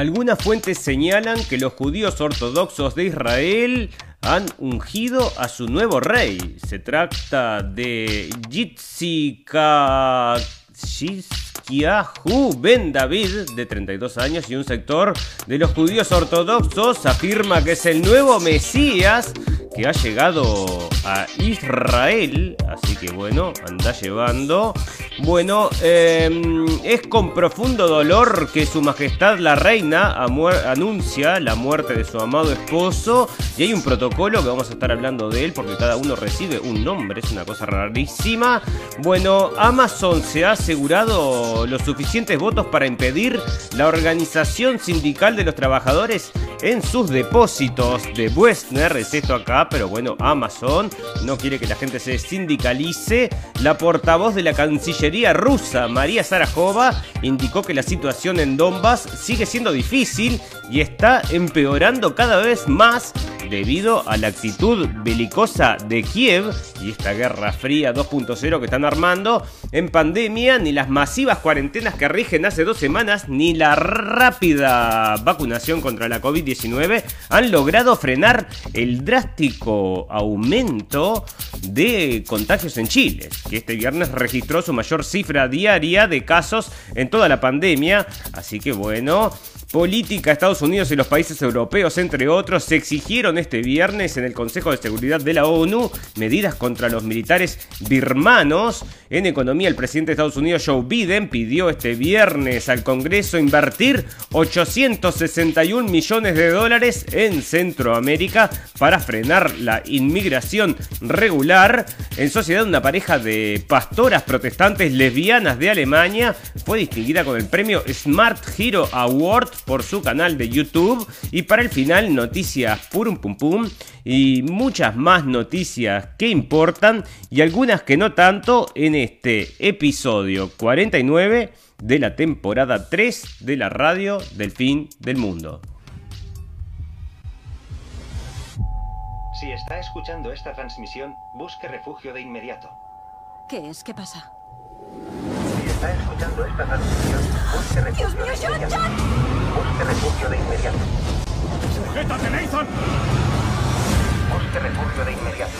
Algunas fuentes señalan que los judíos ortodoxos de Israel han ungido a su nuevo rey. Se trata de Yitzhak Ben David, de 32 años, y un sector de los judíos ortodoxos afirma que es el nuevo Mesías que ha llegado a Israel. Así que bueno, anda llevando. Bueno, em, es con profundo dolor que su majestad la reina anuncia la muerte de su amado esposo. Y hay un protocolo que vamos a estar hablando de él porque cada uno recibe un nombre. Es una cosa rarísima. Bueno, Amazon se ha asegurado los suficientes votos para impedir la organización sindical de los trabajadores en sus depósitos de Westner. Es esto acá, pero bueno, Amazon no quiere que la gente se sindicalice. La portavoz de la Cancillería rusa, María Sarajova, indicó que la situación en Donbass sigue siendo difícil y está empeorando cada vez más debido a la actitud belicosa de Kiev y esta guerra fría 2.0 que están armando. En pandemia, ni las masivas cuarentenas que rigen hace dos semanas, ni la rápida vacunación contra la COVID-19 han logrado frenar el drástico aumento de contagios en Chile, que este viernes registró su mayor cifra diaria de casos en toda la pandemia. Así que bueno, política, Estados Unidos y los países europeos, entre otros, se exigieron este viernes en el Consejo de Seguridad de la ONU medidas contra los militares birmanos. En economía, el presidente de Estados Unidos, Joe Biden, pidió este viernes al Congreso invertir 861 millones de dólares en Centroamérica para frenar la inmigración regular. En sociedad, una pareja de pastoras protestantes lesbianas de Alemania fue distinguida con el premio Smart Hero Award por su canal de YouTube. Y para el final, noticias purum pum pum y muchas más noticias que importan y algunas que no tanto en este episodio 49 de la temporada 3 de la radio del fin del mundo. Si está escuchando esta transmisión, busque refugio de inmediato. ¿Qué es? ¿Qué pasa? Está escuchando esta transmisión, busque refugio ¡Dios mío, John, John! Busque refugio de inmediato. ¡Sujétate, Nathan! Busque refugio de inmediato.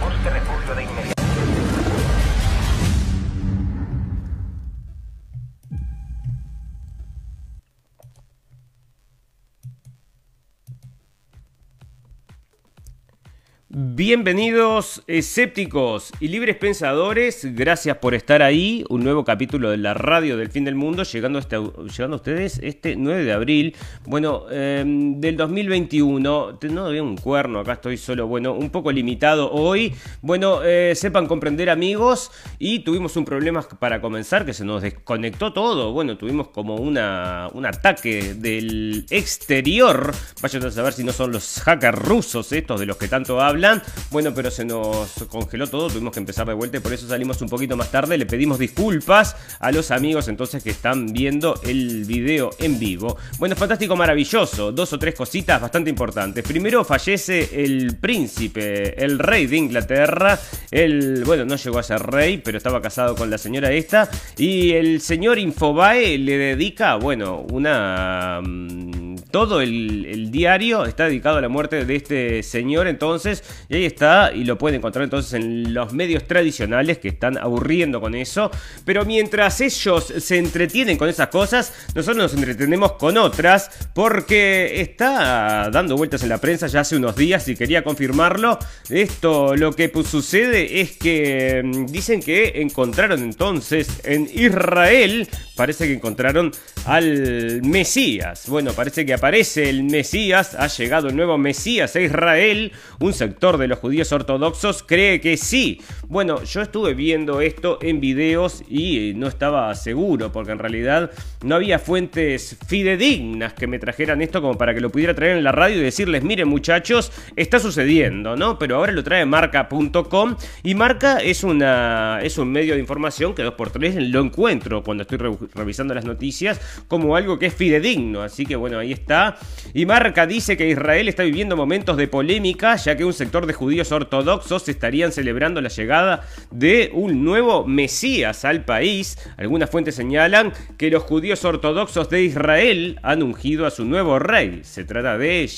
Busque refugio de inmediato. Bienvenidos escépticos y libres pensadores, gracias por estar ahí, un nuevo capítulo de la radio del fin del mundo, llegando, este, llegando a ustedes este 9 de abril, bueno, em, del 2021, no había un cuerno, acá estoy solo, bueno, un poco limitado hoy, bueno, eh, sepan comprender amigos, y tuvimos un problema para comenzar, que se nos desconectó todo, bueno, tuvimos como una, un ataque del exterior, vayan a saber si no son los hackers rusos estos de los que tanto hablan, bueno, pero se nos congeló todo, tuvimos que empezar de vuelta y por eso salimos un poquito más tarde. Le pedimos disculpas a los amigos entonces que están viendo el video en vivo. Bueno, fantástico, maravilloso. Dos o tres cositas bastante importantes. Primero fallece el príncipe, el rey de Inglaterra. El, bueno, no llegó a ser rey, pero estaba casado con la señora esta. Y el señor Infobae le dedica, bueno, una... Todo el, el diario está dedicado a la muerte de este señor entonces y ahí está, y lo pueden encontrar entonces en los medios tradicionales que están aburriendo con eso. Pero mientras ellos se entretienen con esas cosas, nosotros nos entretenemos con otras, porque está dando vueltas en la prensa ya hace unos días y quería confirmarlo. Esto lo que sucede es que mm, dicen que encontraron entonces en Israel, parece que encontraron al Mesías. Bueno, parece que aparece el Mesías, ha llegado el nuevo Mesías a Israel, un sector de los judíos ortodoxos cree que sí. Bueno, yo estuve viendo esto en videos y eh, no estaba seguro, porque en realidad no había fuentes fidedignas que me trajeran esto como para que lo pudiera traer en la radio y decirles, miren muchachos, está sucediendo, ¿no? Pero ahora lo trae marca.com y marca es, una, es un medio de información que 2x3 lo encuentro cuando estoy revisando las noticias como algo que es fidedigno. Así que bueno, ahí está Y Marca dice que Israel está viviendo momentos de polémica, ya que un sector de judíos ortodoxos estarían celebrando la llegada de un nuevo Mesías al país. Algunas fuentes señalan que los judíos ortodoxos de Israel han ungido a su nuevo rey. Se trata de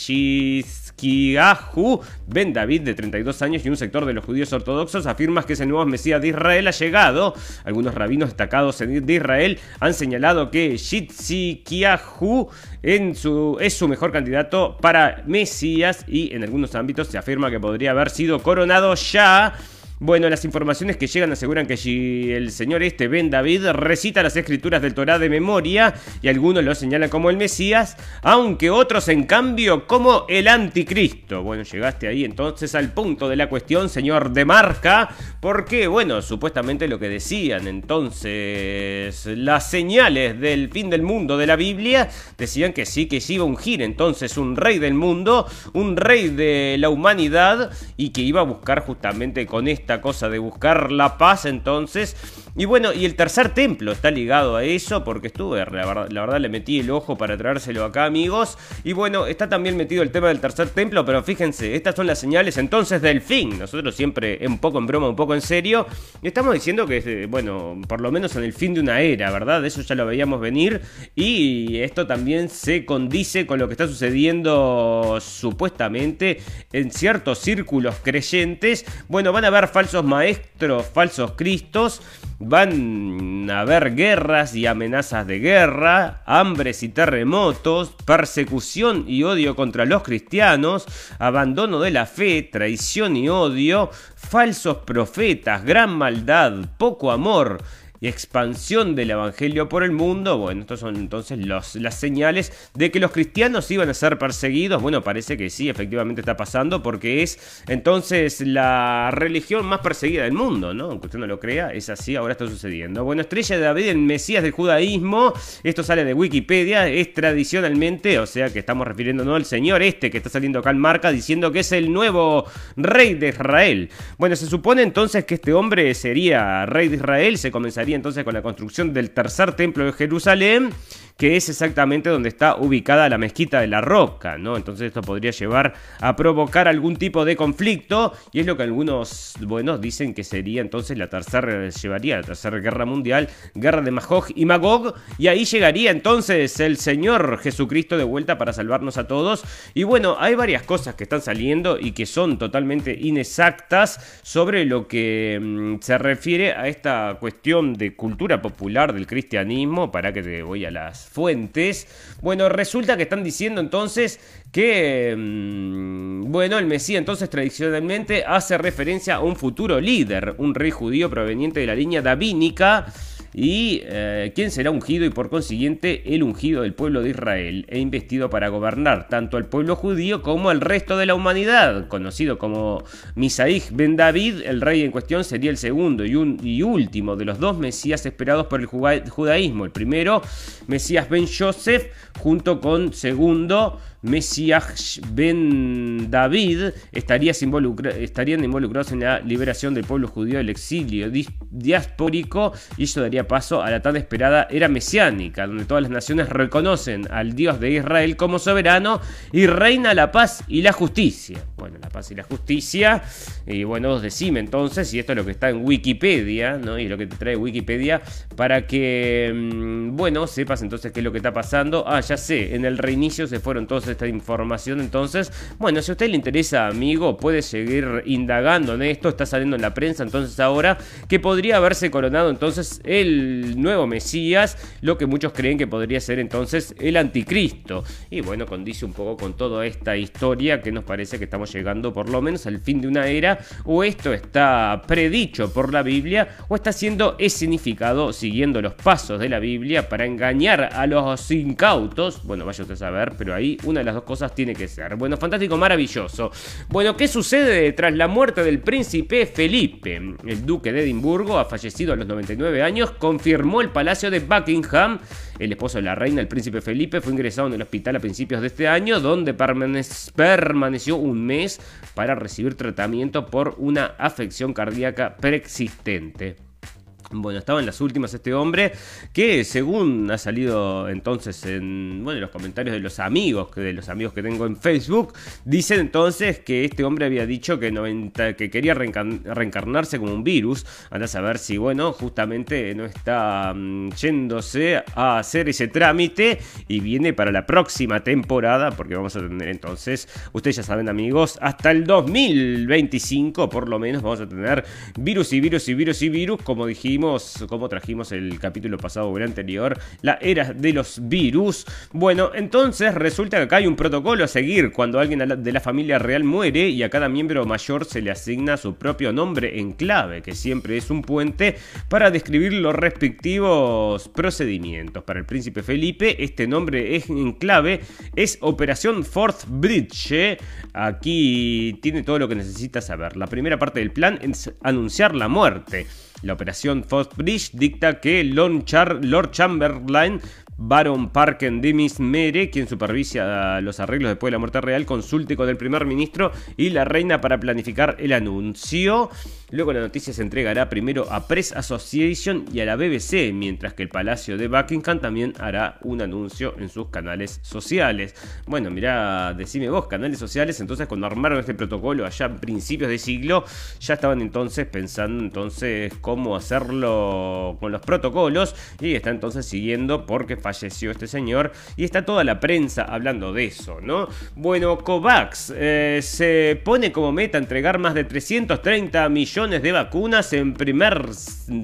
Shizkiyahu Ben David, de 32 años, y un sector de los judíos ortodoxos afirma que ese nuevo Mesías de Israel ha llegado. Algunos rabinos destacados de Israel han señalado que Shizkiyahu en es su mejor candidato para Mesías y en algunos ámbitos se afirma que podría haber sido coronado ya bueno, las informaciones que llegan aseguran que si el señor este Ben David recita las escrituras del Torá de memoria y algunos lo señalan como el Mesías, aunque otros en cambio como el anticristo. Bueno, llegaste ahí entonces al punto de la cuestión, señor de marca, porque bueno, supuestamente lo que decían entonces las señales del fin del mundo de la Biblia decían que sí, que sí iba a ungir entonces un rey del mundo, un rey de la humanidad y que iba a buscar justamente con esta cosa de buscar la paz entonces. Y bueno, y el tercer templo está ligado a eso porque estuve, la verdad, la verdad le metí el ojo para traérselo acá amigos. Y bueno, está también metido el tema del tercer templo, pero fíjense, estas son las señales entonces del fin. Nosotros siempre un poco en broma, un poco en serio, estamos diciendo que, bueno, por lo menos en el fin de una era, ¿verdad? Eso ya lo veíamos venir y esto también se condice con lo que está sucediendo supuestamente en ciertos círculos creyentes. Bueno, van a haber falsos maestros, falsos cristos, van a haber guerras y amenazas de guerra, hambres y terremotos, persecución y odio contra los cristianos, abandono de la fe, traición y odio, falsos profetas, gran maldad, poco amor, y expansión del Evangelio por el mundo. Bueno, estos son entonces los, las señales de que los cristianos iban a ser perseguidos. Bueno, parece que sí, efectivamente está pasando porque es entonces la religión más perseguida del mundo, ¿no? Aunque usted no lo crea, es así, ahora está sucediendo. Bueno, estrella de David, el Mesías del judaísmo. Esto sale de Wikipedia, es tradicionalmente, o sea que estamos refiriéndonos al señor este que está saliendo acá en marca diciendo que es el nuevo rey de Israel. Bueno, se supone entonces que este hombre sería rey de Israel, se comenzaría entonces con la construcción del tercer templo de Jerusalén que es exactamente donde está ubicada la mezquita de la Roca, ¿no? Entonces esto podría llevar a provocar algún tipo de conflicto y es lo que algunos, bueno, dicen que sería entonces la tercera, llevaría la tercera guerra mundial, guerra de Magog y Magog, y ahí llegaría entonces el Señor Jesucristo de vuelta para salvarnos a todos. Y bueno, hay varias cosas que están saliendo y que son totalmente inexactas sobre lo que mm, se refiere a esta cuestión de cultura popular del cristianismo, para que te voy a las fuentes. Bueno, resulta que están diciendo entonces que, mm, bueno, el Mesías entonces tradicionalmente hace referencia a un futuro líder, un rey judío proveniente de la línea davínica y eh, quien será ungido y por consiguiente el ungido del pueblo de Israel e investido para gobernar tanto al pueblo judío como al resto de la humanidad. Conocido como Misaíj ben David, el rey en cuestión sería el segundo y, un, y último de los dos mesías esperados por el judaísmo. El primero, Mesías ben Joseph, junto con segundo, Mesías ben David estarían involucrados en la liberación del pueblo judío del exilio diaspórico y eso daría paso a la tan esperada era mesiánica, donde todas las naciones reconocen al Dios de Israel como soberano y reina la paz y la justicia. Bueno, la paz y la justicia, y bueno, decime entonces, y esto es lo que está en Wikipedia, ¿no? Y lo que te trae Wikipedia, para que, mm, bueno, sepas entonces qué es lo que está pasando. Ah, ya sé, en el reinicio se fueron todos esta información. Entonces, bueno, si a usted le interesa, amigo, puede seguir indagando en esto. Está saliendo en la prensa entonces ahora que podría haberse coronado entonces el nuevo Mesías, lo que muchos creen que podría ser entonces el anticristo. Y bueno, condice un poco con toda esta historia que nos parece que estamos llegando por lo menos al fin de una era, o esto está predicho por la Biblia, o está siendo escenificado siguiendo los pasos de la Biblia para engañar a los incautos. Bueno, vaya usted a saber, pero ahí una de las dos cosas tiene que ser. Bueno, fantástico, maravilloso. Bueno, ¿qué sucede tras la muerte del príncipe Felipe? El duque de Edimburgo, ha fallecido a los 99 años, confirmó el palacio de Buckingham. El esposo de la reina, el príncipe Felipe, fue ingresado en el hospital a principios de este año, donde permaneció un mes para recibir tratamiento por una afección cardíaca preexistente. Bueno, estaba en las últimas este hombre que según ha salido entonces en bueno, los comentarios de los amigos, de los amigos que tengo en Facebook, dicen entonces que este hombre había dicho que, 90, que quería reencarnarse como un virus. Anda a saber si, bueno, justamente no está mm, yéndose a hacer ese trámite y viene para la próxima temporada, porque vamos a tener entonces, ustedes ya saben amigos, hasta el 2025 por lo menos vamos a tener virus y virus y virus y virus, como dijimos como trajimos el capítulo pasado o el anterior, la era de los virus. Bueno, entonces resulta que acá hay un protocolo a seguir cuando alguien de la familia real muere y a cada miembro mayor se le asigna su propio nombre en clave, que siempre es un puente para describir los respectivos procedimientos. Para el príncipe Felipe, este nombre es en clave es Operación Fourth Bridge. Aquí tiene todo lo que necesita saber. La primera parte del plan es anunciar la muerte. La operación Bridge dicta que Lord Chamberlain Baron Parken Demis Mere, quien supervisa los arreglos después de la muerte real, consulte con el primer ministro y la reina para planificar el anuncio. Luego la noticia se entregará primero a Press Association y a la BBC, mientras que el Palacio de Buckingham también hará un anuncio en sus canales sociales. Bueno, mirá, decime vos, canales sociales, entonces cuando armaron este protocolo allá a principios de siglo, ya estaban entonces pensando entonces cómo hacerlo con los protocolos y está entonces siguiendo porque falleció este señor y está toda la prensa hablando de eso, ¿no? Bueno, COVAX eh, se pone como meta entregar más de 330 millones de vacunas en primer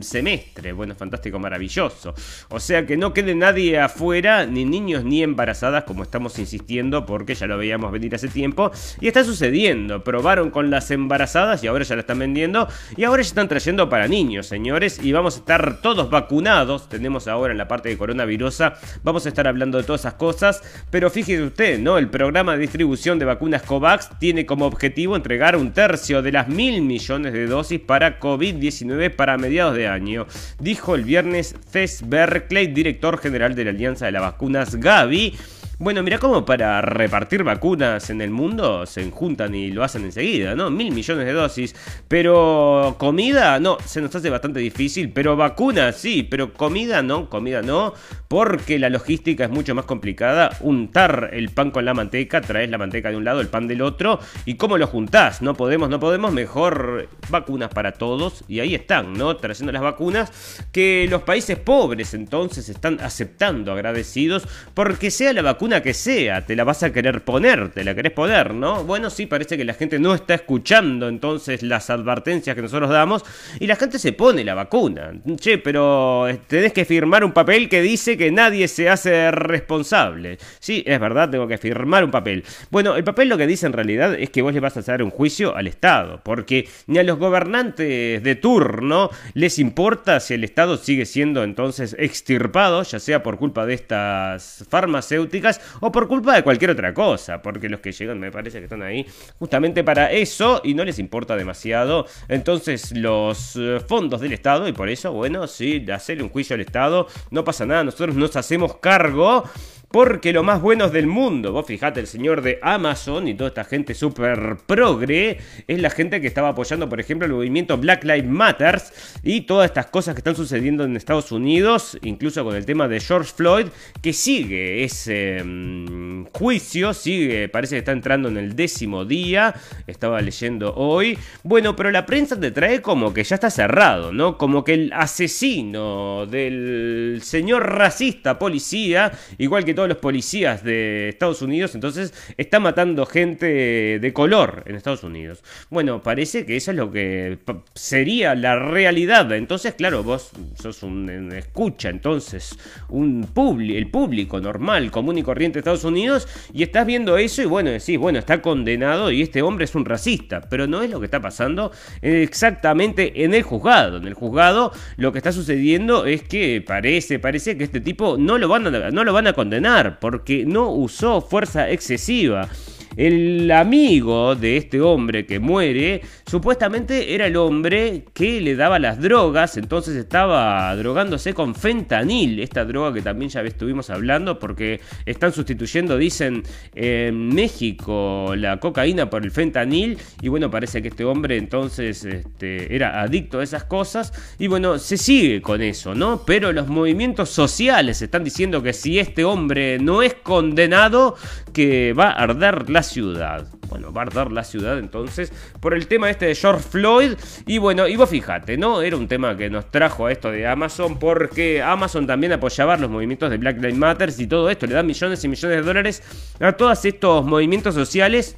semestre. Bueno, fantástico, maravilloso. O sea que no quede nadie afuera, ni niños ni embarazadas, como estamos insistiendo, porque ya lo veíamos venir hace tiempo. Y está sucediendo. Probaron con las embarazadas y ahora ya la están vendiendo. Y ahora ya están trayendo para niños, señores. Y vamos a estar todos vacunados. Tenemos ahora en la parte de coronavirus Vamos a estar hablando de todas esas cosas. Pero fíjese usted, ¿no? El programa de distribución de vacunas COVAX tiene como objetivo entregar un tercio de las mil millones de dosis para COVID-19 para mediados de año. Dijo el viernes Cés Berkeley, director general de la Alianza de las Vacunas Gavi. Bueno, mira cómo para repartir vacunas en el mundo se juntan y lo hacen enseguida, ¿no? Mil millones de dosis. Pero comida, no, se nos hace bastante difícil. Pero vacunas, sí, pero comida no, comida no. Porque la logística es mucho más complicada. Untar el pan con la manteca, traes la manteca de un lado, el pan del otro. ¿Y cómo lo juntás? No podemos, no podemos. Mejor vacunas para todos. Y ahí están, ¿no? Trayendo las vacunas que los países pobres entonces están aceptando agradecidos porque sea la vacuna que sea, te la vas a querer poner, te la querés poner, ¿no? Bueno, sí, parece que la gente no está escuchando entonces las advertencias que nosotros damos y la gente se pone la vacuna. Che, pero eh, tenés que firmar un papel que dice que nadie se hace responsable. Sí, es verdad, tengo que firmar un papel. Bueno, el papel lo que dice en realidad es que vos le vas a hacer un juicio al Estado, porque ni a los gobernantes de turno les importa si el Estado sigue siendo entonces extirpado, ya sea por culpa de estas farmacéuticas, o por culpa de cualquier otra cosa, porque los que llegan me parece que están ahí justamente para eso y no les importa demasiado. Entonces los eh, fondos del Estado y por eso, bueno, sí, hacerle un juicio al Estado, no pasa nada, nosotros nos hacemos cargo porque lo más bueno es del mundo. Vos fijate, el señor de Amazon y toda esta gente súper progre es la gente que estaba apoyando, por ejemplo, el movimiento Black Lives Matters y todas estas cosas que están sucediendo en Estados Unidos, incluso con el tema de George Floyd, que sigue ese mm, juicio, sigue, parece que está entrando en el décimo día, estaba leyendo hoy. Bueno, pero la prensa te trae como que ya está cerrado, ¿no? Como que el asesino del señor racista policía, igual que todo los policías de Estados Unidos, entonces está matando gente de color en Estados Unidos. Bueno, parece que eso es lo que sería la realidad. Entonces, claro, vos sos un escucha, entonces, un el público normal, común y corriente de Estados Unidos, y estás viendo eso y bueno, decís, bueno, está condenado y este hombre es un racista, pero no es lo que está pasando exactamente en el juzgado. En el juzgado lo que está sucediendo es que parece, parece que este tipo no lo van a, no lo van a condenar porque no usó fuerza excesiva. El amigo de este hombre que muere, supuestamente era el hombre que le daba las drogas, entonces estaba drogándose con fentanil, esta droga que también ya estuvimos hablando, porque están sustituyendo, dicen, en México la cocaína por el fentanil, y bueno, parece que este hombre entonces este, era adicto a esas cosas, y bueno, se sigue con eso, ¿no? Pero los movimientos sociales están diciendo que si este hombre no es condenado, que va a arder la ciudad. Bueno, va a arder la ciudad entonces por el tema este de George Floyd. Y bueno, y vos fíjate, ¿no? Era un tema que nos trajo a esto de Amazon porque Amazon también apoyaba los movimientos de Black Lives Matter y todo esto le da millones y millones de dólares a todos estos movimientos sociales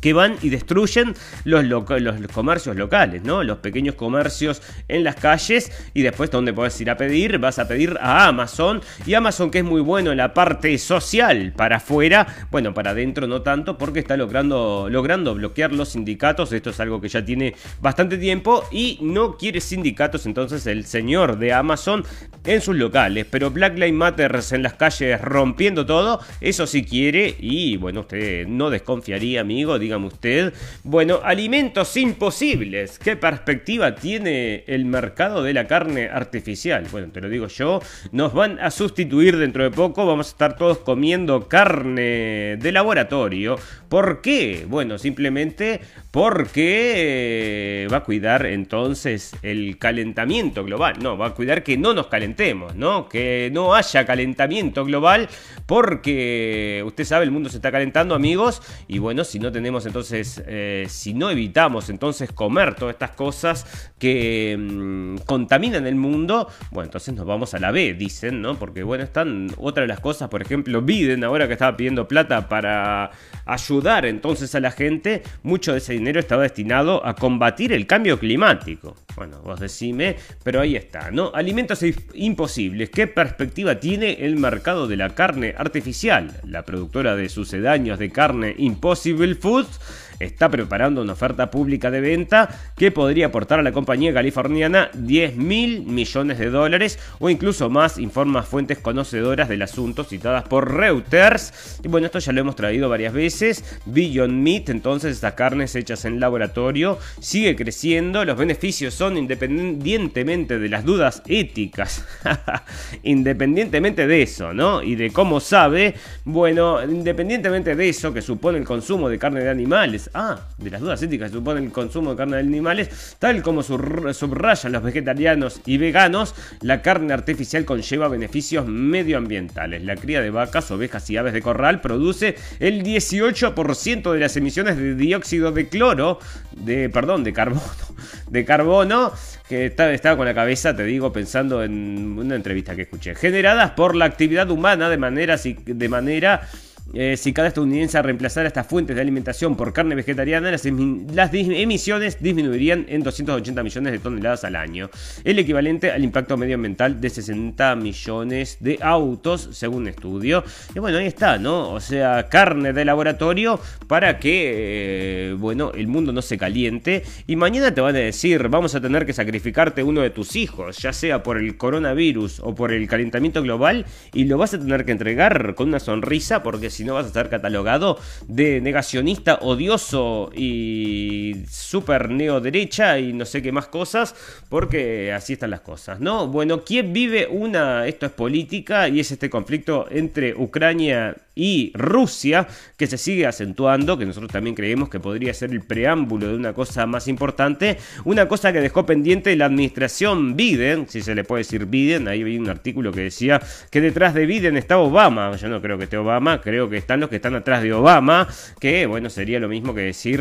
que van y destruyen los, los, comercios locales, ¿no? Los pequeños comercios en las calles. Y después donde puedes ir a pedir, vas a pedir a Amazon. Y Amazon que es muy bueno en la parte social para afuera, bueno, para adentro no tanto porque está logrando, logrando bloquear los sindicatos, esto es algo que ya tiene bastante tiempo. Y no quiere sindicatos entonces el señor de Amazon en sus locales, pero Black Lives Matter en las calles rompiendo todo, eso sí quiere. Y bueno, usted no desconfiaría amigo, dígame usted. Bueno, alimentos imposibles. ¿Qué perspectiva tiene el mercado de la carne artificial? Bueno, te lo digo yo. Nos van a sustituir dentro de poco. Vamos a estar todos comiendo carne de laboratorio. ¿Por qué? Bueno, simplemente porque eh, va a cuidar entonces el calentamiento global. No, va a cuidar que no nos calentemos, ¿no? Que no haya calentamiento global porque usted sabe, el mundo se está calentando, amigos. Y bueno, si no tenemos entonces, eh, si no evitamos entonces comer todas estas cosas que mm, contaminan el mundo, bueno, entonces nos vamos a la B, dicen, ¿no? Porque bueno, están otra de las cosas, por ejemplo, Biden ahora que estaba pidiendo plata para ayudar entonces a la gente, mucho de ese dinero estaba destinado a combatir el cambio climático. Bueno, vos decime, pero ahí está, ¿no? Alimentos imposibles. ¿Qué perspectiva tiene el mercado de la carne artificial? La productora de sucedáneos de carne Impossible Foods está preparando una oferta pública de venta que podría aportar a la compañía californiana 10 mil millones de dólares o incluso más, informa fuentes conocedoras del asunto citadas por Reuters. Y bueno, esto ya lo hemos traído varias veces. Beyond Meat, entonces estas carnes hechas en laboratorio, sigue creciendo. Los beneficios son independientemente de las dudas éticas. independientemente de eso, ¿no? Y de cómo sabe, bueno, independientemente de eso que supone el consumo de carne de animales ah, de las dudas éticas que supone el consumo de carne de animales, tal como subrayan los vegetarianos y veganos, la carne artificial conlleva beneficios medioambientales. La cría de vacas, ovejas y aves de corral produce el 18% de las emisiones de dióxido de cloro, de, perdón, de carbono, de carbono, que estaba con la cabeza, te digo, pensando en una entrevista que escuché, generadas por la actividad humana de manera, de manera eh, si cada estadounidense reemplazara estas fuentes de alimentación por carne vegetariana, las, emisiones disminuirían en 280 millones de toneladas al año, el equivalente al impacto medioambiental de 60 millones de autos, según estudio. Y bueno, ahí está, ¿no? O sea, carne de laboratorio para que, eh, bueno, el mundo no se caliente. Y mañana te van a decir, vamos a tener que sacrificarte uno de tus hijos, ya sea por el coronavirus o por el calentamiento global, y lo vas a tener que entregar con una sonrisa porque si no vas a estar catalogado de negacionista, odioso y súper neoderecha y no sé qué más cosas, porque así están las cosas, ¿no? Bueno, ¿quién vive una, esto es política y es este conflicto entre Ucrania y Rusia, que se sigue acentuando, que nosotros también creemos que podría ser el preámbulo de una cosa más importante, una cosa que dejó pendiente la administración Biden, si se le puede decir Biden, ahí vi un artículo que decía que detrás de Biden está Obama, yo no creo que esté Obama, creo que están los que están atrás de Obama, que bueno, sería lo mismo que decir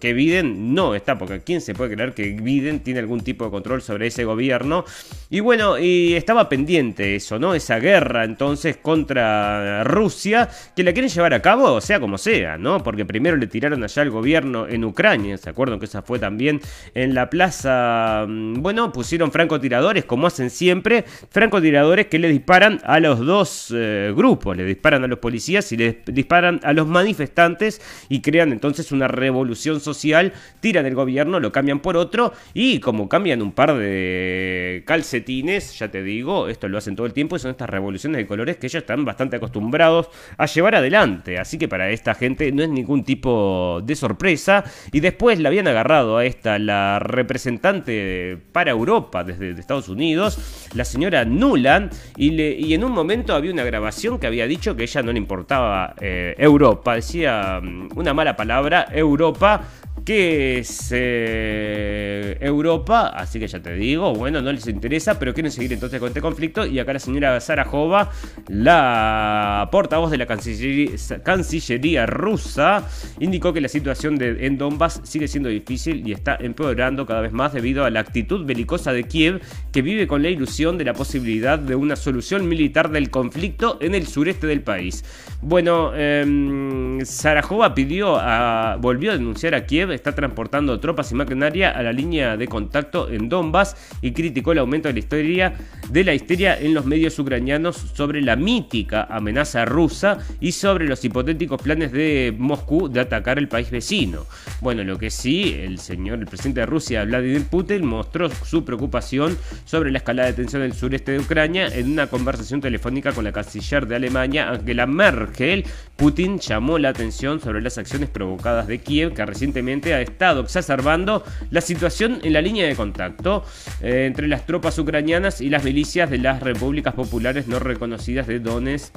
que Biden no está, porque ¿quién se puede creer que Biden tiene algún tipo de control sobre ese gobierno? Y bueno, y estaba pendiente eso, ¿no? Esa guerra entonces contra Rusia que la quieren llevar a cabo, sea como sea, ¿no? Porque primero le tiraron allá al gobierno en Ucrania, ¿se acuerdan que esa fue también en la plaza? Mm, bueno, pusieron francotiradores, como hacen siempre, francotiradores que le disparan a los dos eh, grupos, le disparan a los policías y les disparan a los manifestantes y crean entonces una revolución social, tiran el gobierno, lo cambian por otro y como cambian un par de calcetines, ya te digo, esto lo hacen todo el tiempo y son estas revoluciones de colores que ellos están bastante acostumbrados a llevar adelante. Así que para esta gente no es ningún tipo de sorpresa. Y después la habían agarrado a esta, la representante para Europa desde Estados Unidos, la señora Nuland, y, y en un momento había una grabación que había dicho que ella no le importaba eh, Europa, decía mm, una mala palabra, Europa, que es eh, Europa, así que ya te digo, bueno, no les interesa, pero quieren seguir entonces con este conflicto. Y acá la señora Sarajova, la portavoz de la Cancillería, rusa, indicó que la situación en Donbass sigue siendo difícil y está empeorando cada vez más debido a la actitud belicosa de Kiev, que vive con la ilusión de la posibilidad de una solución militar del conflicto en el sureste del país. Bueno, eh, Sarajova pidió a, volvió a denunciar a Kiev está transportando tropas y maquinaria a la línea de contacto en Donbass y criticó el aumento de la historia de la histeria en los medios ucranianos sobre la mítica amenaza rusa y sobre los hipotéticos planes de Moscú de atacar el país vecino. Bueno, lo que sí, el señor, el presidente de Rusia, Vladimir Putin, mostró su preocupación sobre la escalada de tensión en el sureste de Ucrania en una conversación telefónica con la canciller de Alemania, Angela Merkel. Putin llamó la atención sobre las acciones provocadas de Kiev que recientemente ha estado exacerbando la situación en la línea de contacto eh, entre las tropas ucranianas y las milicias de las repúblicas populares no reconocidas de Donetsk,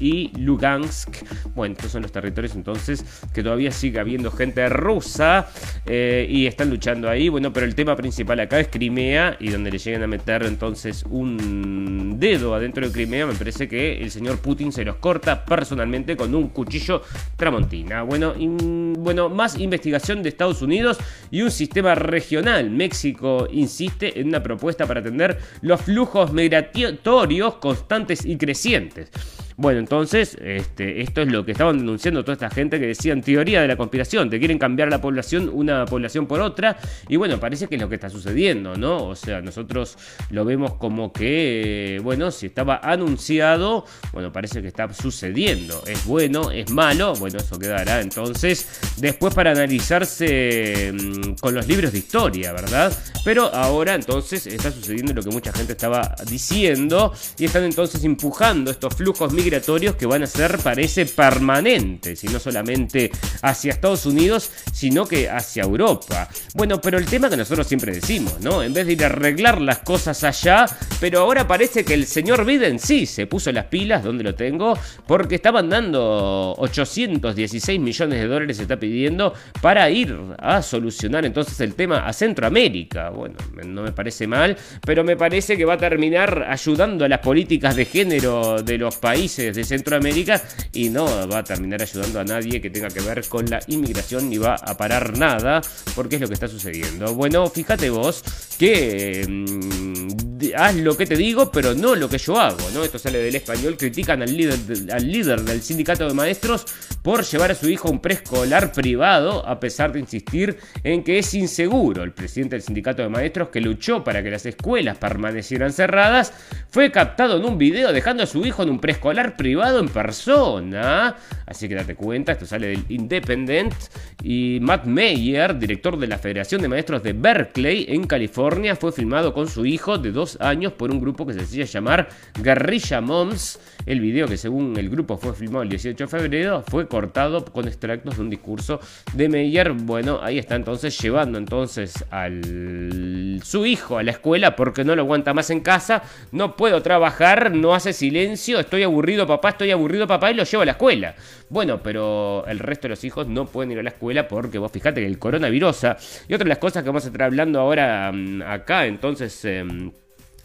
y Lugansk. Bueno, estos son los territorios entonces que todavía sigue habiendo gente rusa eh, y están luchando ahí. Bueno, pero el tema principal acá es Crimea y donde le llegan a meter entonces un dedo adentro de Crimea, me parece que el señor Putin se los corta personalmente con un cuchillo tramontina. Bueno, bueno más investigación de Estados Unidos y un sistema regional. México insiste en una propuesta para atender los flujos migratorios constantes y crecientes. Bueno, entonces, este, esto es lo que estaban denunciando toda esta gente que decían teoría de la conspiración, te quieren cambiar la población, una población por otra, y bueno, parece que es lo que está sucediendo, ¿no? O sea, nosotros lo vemos como que, bueno, si estaba anunciado, bueno, parece que está sucediendo. Es bueno, es malo, bueno, eso quedará entonces después para analizarse mm, con los libros de historia, ¿verdad? Pero ahora entonces está sucediendo lo que mucha gente estaba diciendo y están entonces empujando estos flujos migratorios que van a ser, parece, permanentes, y no solamente hacia Estados Unidos, sino que hacia Europa. Bueno, pero el tema que nosotros siempre decimos, ¿no? En vez de ir a arreglar las cosas allá, pero ahora parece que el señor Biden sí se puso las pilas, donde lo tengo, porque estaban dando 816 millones de dólares, se está pidiendo, para ir a solucionar entonces el tema a Centroamérica. Bueno, no me parece mal, pero me parece que va a terminar ayudando a las políticas de género de los países de Centroamérica y no va a terminar ayudando a nadie que tenga que ver con la inmigración ni va a parar nada porque es lo que está sucediendo. Bueno, fíjate vos que mm, haz lo que te digo, pero no lo que yo hago. Esto sale del español, critican al líder, al líder del sindicato de maestros por llevar a su hijo a un preescolar privado a pesar de insistir en que es inseguro. El presidente del sindicato de maestros que luchó para que las escuelas permanecieran cerradas fue captado en un video dejando a su hijo en un preescolar privado en persona. Así que date cuenta, esto sale del Independent. Y Matt Meyer, director de la Federación de Maestros de Berkeley en California, fue filmado con su hijo de dos años por un grupo que se hacía llamar Guerrilla Moms. El video que según el grupo fue filmado el 18 de febrero fue cortado con extractos de un discurso de Meyer. Bueno, ahí está entonces llevando entonces al su hijo a la escuela porque no lo aguanta más en casa. No puedo trabajar, no hace silencio, estoy aburrido papá, estoy aburrido papá y lo llevo a la escuela. Bueno, pero el resto de los hijos no pueden ir a la escuela porque vos fijate que el coronavirus y otra de las cosas que vamos a estar hablando ahora mm, acá, entonces... Em,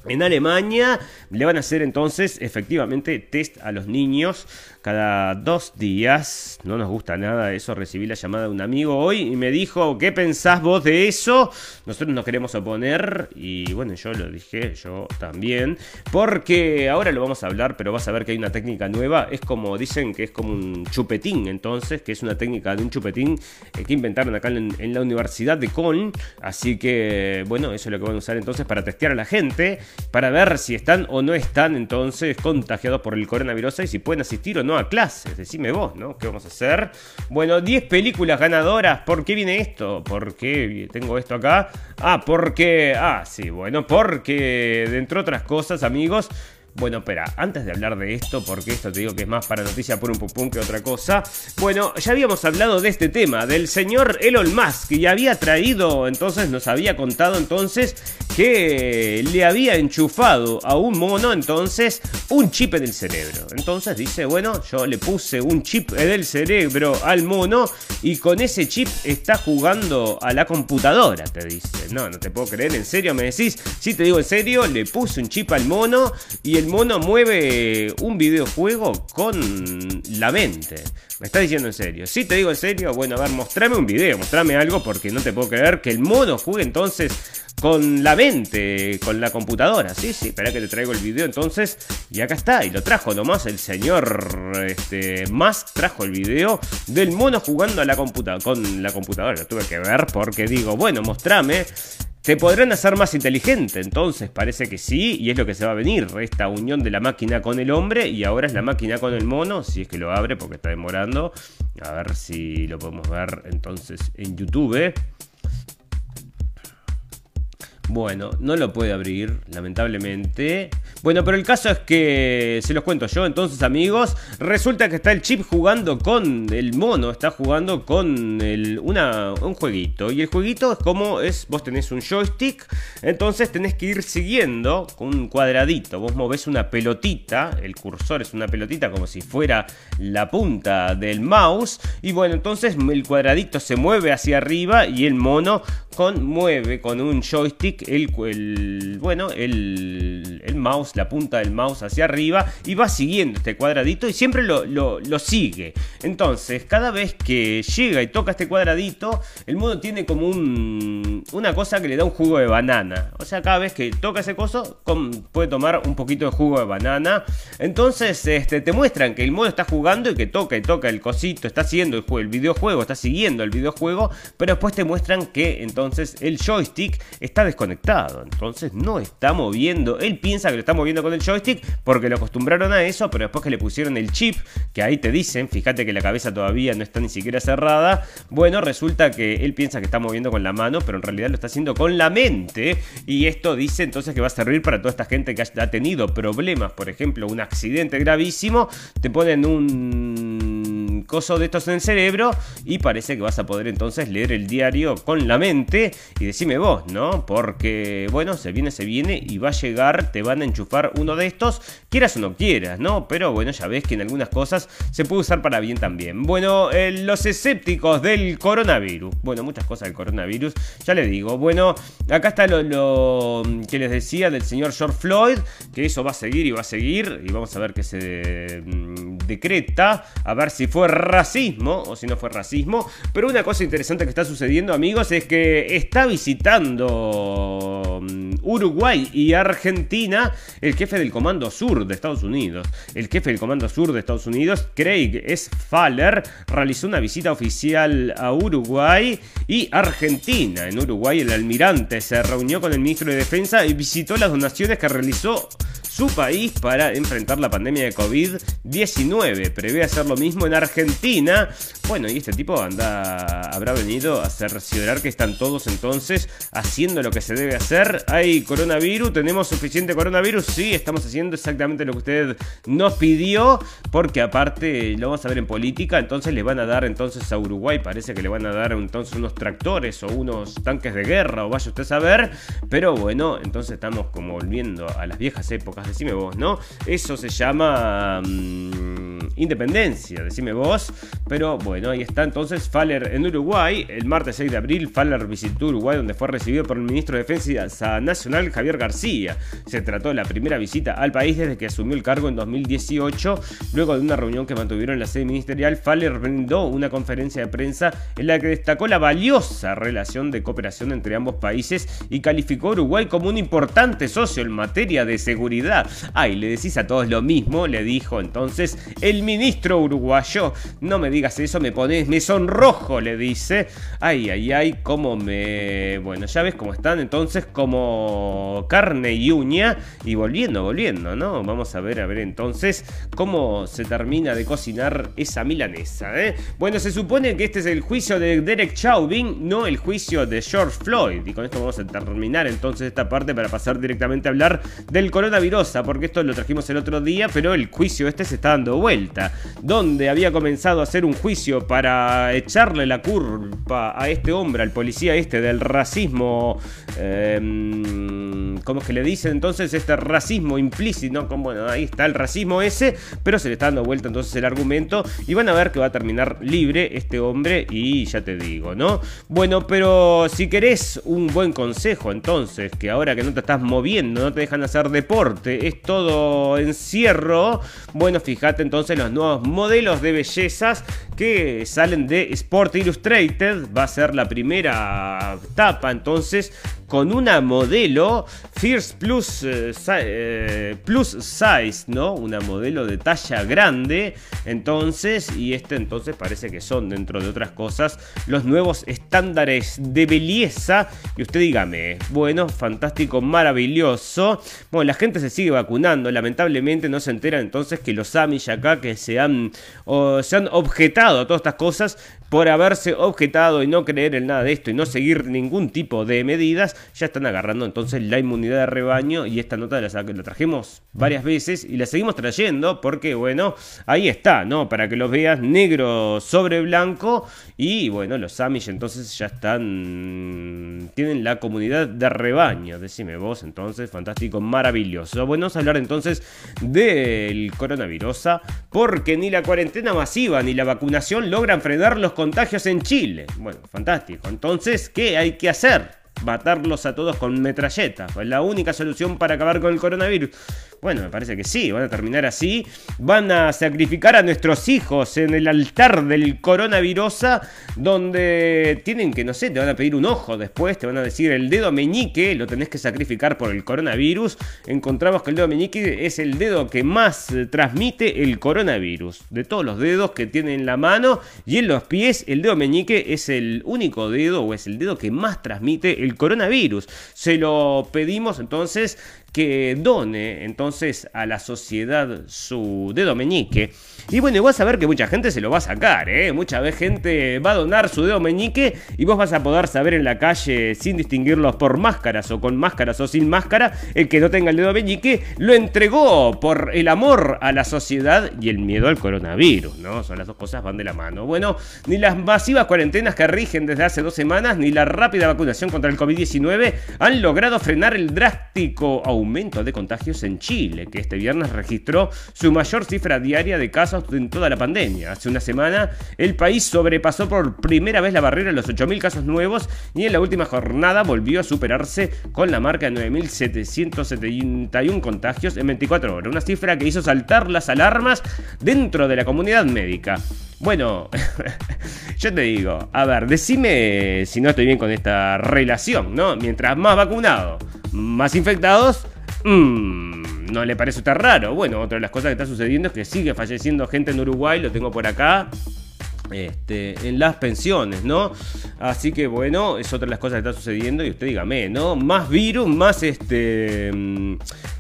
en Alemania le van a hacer entonces efectivamente test a los niños cada dos días. No nos gusta nada eso. Recibí la llamada de un amigo hoy y me dijo, ¿qué pensás vos de eso? Nosotros nos queremos oponer y bueno, yo lo dije, yo también. Porque ahora lo vamos a hablar, pero vas a ver que hay una técnica nueva. Es como, dicen que es como un chupetín entonces, que es una técnica de un chupetín eh, que inventaron acá en, la Universidad de Köln. Así que bueno, eso es lo que van a usar entonces para testear a la gente. para ver si están o no están entonces contagiados por el coronavirus y si pueden asistir o no a clases. Decime vos, ¿no? ¿Qué vamos a hacer? Bueno, 10 películas ganadoras. ¿Por qué viene esto? ¿Por qué tengo esto acá? Ah, porque... Ah, sí, bueno, porque, entre otras cosas, amigos, bueno, espera, antes de hablar de esto, porque esto te digo que es más para noticia por un pum que otra cosa. Bueno, ya habíamos hablado de este tema, del señor Elon Musk, y había traído, entonces nos había contado entonces que le había enchufado a un mono entonces un chip en el cerebro. Entonces dice, bueno, yo le puse un chip en el cerebro al mono y con ese chip está jugando a la computadora, te dice. No, no te puedo creer, ¿en serio me decís? Si te digo en serio, le puse un chip al mono y el mono mueve un videojuego con la mente. Me está diciendo en serio. Si te digo en serio, bueno, a ver, mostrame un video, mostrame algo porque no te puedo creer que el mono juegue entonces con la mente, con la computadora. Sí, sí, espera que te traigo el video entonces. Y acá está, y lo trajo nomás el señor este, más trajo el video del mono jugando a la computa con la computadora. Lo tuve que ver porque digo, bueno, mostrame. ¿Te podrán hacer más inteligente? Entonces parece que sí, y es lo que se va a venir, esta unión de la máquina con el hombre, y ahora es la máquina con el mono, si es que lo abre porque está demorando. A ver si lo podemos ver entonces en YouTube. Bueno, no lo puede abrir, lamentablemente. Bueno, pero el caso es que, se los cuento yo, entonces amigos, resulta que está el chip jugando con el mono, está jugando con el, una, un jueguito. Y el jueguito es como es, vos tenés un joystick, entonces tenés que ir siguiendo con un cuadradito. Vos movés una pelotita, el cursor es una pelotita como si fuera la punta del mouse. Y bueno, entonces el cuadradito se mueve hacia arriba y el mono mueve con un joystick el, bueno, el, el, mouse, la punta del mouse hacia arriba y va siguiendo este cuadradito y siempre lo, lo, sigue. Entonces, cada vez que llega y toca este cuadradito, el mono tiene como un, una cosa que le da un jugo de banana. O sea, cada vez que toca ese coso, puede tomar un poquito de jugo de banana. Entonces, este, te muestran que el mono está jugando y que toca y toca el cosito, está haciendo el, el videojuego, está siguiendo el videojuego, pero después te muestran que entonces entonces el joystick está desconectado. Entonces no está moviendo. Él piensa que lo está moviendo con el joystick porque lo acostumbraron a eso, pero después que le pusieron el chip, que ahí te dicen, fíjate que la cabeza todavía no está ni siquiera cerrada. Bueno, resulta que él piensa que está moviendo con la mano, pero en realidad lo está haciendo con la mente. Y esto dice entonces que va a servir para toda esta gente que ha tenido problemas, por ejemplo, un accidente gravísimo. Te ponen un coso de estos en el cerebro y parece que vas a poder entonces leer el diario con la mente y decime vos, ¿no? Porque, bueno, se viene, se viene y va a llegar, te van a enchufar uno de estos, quieras o no quieras, ¿no? Pero bueno, ya ves que en algunas cosas se puede usar para bien también. Bueno, eh, los escépticos del coronavirus. Bueno, muchas cosas del coronavirus, ya les digo. Bueno, acá está lo, que les decía del señor George Floyd, que eso va a seguir y va a seguir, y vamos a ver qué se mm, decreta, a ver si fue racismo o si no fue racismo. Pero una cosa interesante que está sucediendo, amigos, es que está visitando mm, Uruguay y Argentina el jefe del Comando Sur de Estados Unidos. El jefe del Comando Sur de Estados Unidos, Craig S. Faller, realizó una visita oficial a Uruguay y Argentina. En Uruguay el almirante se reunió con el ministro de Defensa y visitó las donaciones que realizó su país para enfrentar la pandemia de COVID-19. Prevé hacer lo mismo en Argentina. Bueno, y este tipo anda, habrá venido a cerciorar que están todos entonces haciendo lo que se debe hacer. Hay coronavirus, tenemos suficiente coronavirus. Sí, estamos haciendo exactamente lo que usted nos pidió. Porque aparte lo vamos a ver en política. Entonces le van a dar entonces a Uruguay. Parece que le van a dar entonces unos tractores o unos tanques de guerra. O vaya usted a saber. Pero bueno, entonces estamos como volviendo a las viejas épocas decime vos, ¿no? Eso se llama mm, independencia, decime vos. Pero bueno, ahí está entonces Faller en Uruguay. El martes 6 de abril, Faller visitó Uruguay, donde fue recibido por el ministro de Defensa Nacional, Javier García. Se trató de la primera visita al país desde que asumió el cargo en 2018. Luego de una reunión que mantuvieron en la sede ministerial, Faller brindó una conferencia de prensa en la que destacó la valiosa relación de cooperación entre ambos países y calificó a Uruguay como un importante socio en materia de seguridad Ay, le decís a todos lo mismo, le dijo entonces el ministro uruguayo. No me digas eso, me pones, me sonrojo, le dice. Ay, ay, ay, cómo me... Bueno, ya ves cómo están entonces como carne y uña. Y volviendo, volviendo, ¿no? Vamos a ver, a ver entonces cómo se termina de cocinar esa milanesa, ¿eh? Bueno, se supone que este es el juicio de Derek Chauvin, no el juicio de George Floyd. Y con esto vamos a terminar entonces esta parte para pasar directamente a hablar del coronavirus, porque esto lo trajimos el otro día, pero el juicio este se está dando vuelta. Donde había comenzado a hacer un juicio para echarle la culpa a este hombre, al policía este, del racismo. Eh, ¿Cómo es que le dicen entonces? Este racismo implícito. Como, bueno, ahí está el racismo ese, pero se le está dando vuelta entonces el argumento. Y van a ver que va a terminar libre este hombre. Y ya te digo, ¿no? Bueno, pero si querés un buen consejo, entonces, que ahora que no te estás moviendo, no te dejan hacer deporte, es todo encierro. Bueno, fíjate entonces los nuevos modelos de bellezas que salen de Sport Illustrated. Va a ser la primera etapa entonces con una modelo Fierce Plus, eh, eh, Plus Size, ¿no? Una modelo de talla grande. Entonces, y este entonces parece que son, dentro de otras cosas, los nuevos estándares de belleza. Y usted dígame, bueno, fantástico, maravilloso. Bueno, la gente se sigue vacunando. Lamentablemente no se enteran entonces que los Amish acá que se han, se han objetado a todas estas cosas por haberse objetado y no creer en nada de esto y no seguir ningún tipo de medidas, ya están agarrando entonces la inmunidad de rebaño y esta nota la, la trajimos varias veces y la seguimos trayendo porque bueno, ahí está, ¿no? Para que los veas negro sobre blanco y bueno, los Amish entonces ya están, tienen la comunidad de rebaño, decime vos entonces, fantástico, maravilloso. Bueno, vamos a hablar entonces del coronavirus porque ni la cuarentena masiva ni la vacunación logran frenar los contagios en Chile. Bueno, fantástico. Entonces, ¿qué hay que hacer? matarlos a todos con metralleta. Es la única solución para acabar con el coronavirus. Bueno, me parece que sí, van a terminar así. Van a sacrificar a nuestros hijos en el altar del coronavirus, donde tienen que, no sé, te van a pedir un ojo después, te van a decir el dedo meñique, lo tenés que sacrificar por el coronavirus. Encontramos que el dedo meñique es el dedo que más eh, transmite el coronavirus. De todos los dedos que tiene en la mano y en los pies, el dedo meñique es el único dedo o es el dedo que más transmite el coronavirus. Se lo pedimos entonces que done entonces a la sociedad su dedo meñique. Y bueno, y vas a ver que mucha gente se lo va a sacar, ¿eh? Mucha gente va a donar su dedo meñique y vos vas a poder saber en la calle sin distinguirlos por máscaras o con máscaras o sin máscara, el que no tenga el dedo meñique lo entregó por el amor a la sociedad y el miedo al coronavirus, ¿no? Son las dos cosas van de la mano. Bueno, ni las masivas cuarentenas que rigen desde hace dos semanas, ni la rápida vacunación contra el COVID-19 han logrado frenar el drástico aumento de contagios en Chile, que este viernes registró su mayor cifra diaria de casos en toda la pandemia. Hace una semana, el país sobrepasó por primera vez la barrera de los 8.000 casos nuevos y en la última jornada volvió a superarse con la marca de 9.771 contagios en 24 horas, una cifra que hizo saltar las alarmas dentro de la comunidad médica. Bueno, yo te digo, a ver, decime si no estoy bien con esta relación, ¿no? Mientras más vacunados, más infectados, mmm, no le parece usted raro. Bueno, otra de las cosas que está sucediendo es que sigue falleciendo gente en Uruguay, lo tengo por acá. Este, en las pensiones, ¿no? Así que bueno, es otra de las cosas que está sucediendo y usted dígame, ¿no? Más virus, más este mm,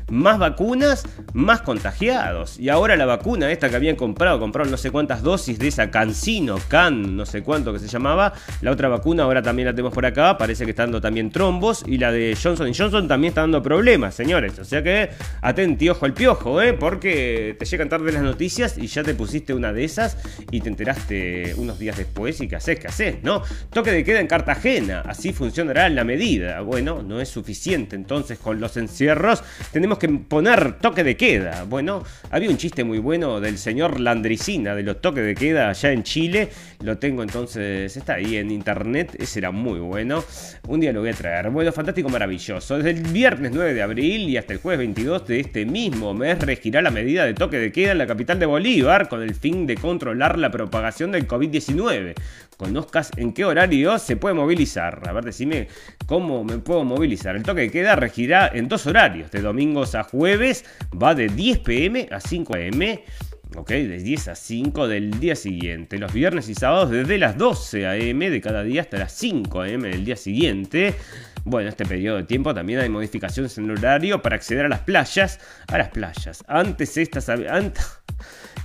más vacunas, más contagiados. Y ahora la vacuna esta que habían comprado, compraron no sé cuántas dosis de esa Cancino, Can, no sé cuánto que se llamaba. La otra vacuna ahora también la tenemos por acá, parece que está dando también trombos. Y la de Johnson Johnson también está dando problemas, señores. O sea que atenti ojo al piojo, ¿eh? Porque te llegan tarde las noticias y ya te pusiste una de esas y te enteraste unos días después y qué haces, qué haces, ¿no? Toque de queda en Cartagena, así funcionará la medida. Bueno, no es suficiente entonces con los encierros. Tenemos que poner toque de queda. Bueno, había un chiste muy bueno del señor Landricina de los toques de queda allá en Chile. Lo tengo entonces, está ahí en internet. Ese era muy bueno. Un día lo voy a traer. Bueno, fantástico, maravilloso. Desde el viernes 9 de abril y hasta el jueves 22 de este mismo mes regirá la medida de toque de queda en la capital de Bolívar con el fin de controlar la propagación del COVID-19 conozcas en qué horario se puede movilizar. A ver, decime cómo me puedo movilizar. El toque de queda regirá en dos horarios, de domingo a jueves va de 10 pm a 5 am. Ok, de 10 a 5 del día siguiente. Los viernes y sábados desde las 12 am de cada día hasta las 5 am del día siguiente. Bueno, este periodo de tiempo también hay modificaciones en el horario para acceder a las playas. A las playas. Antes estas... Antes,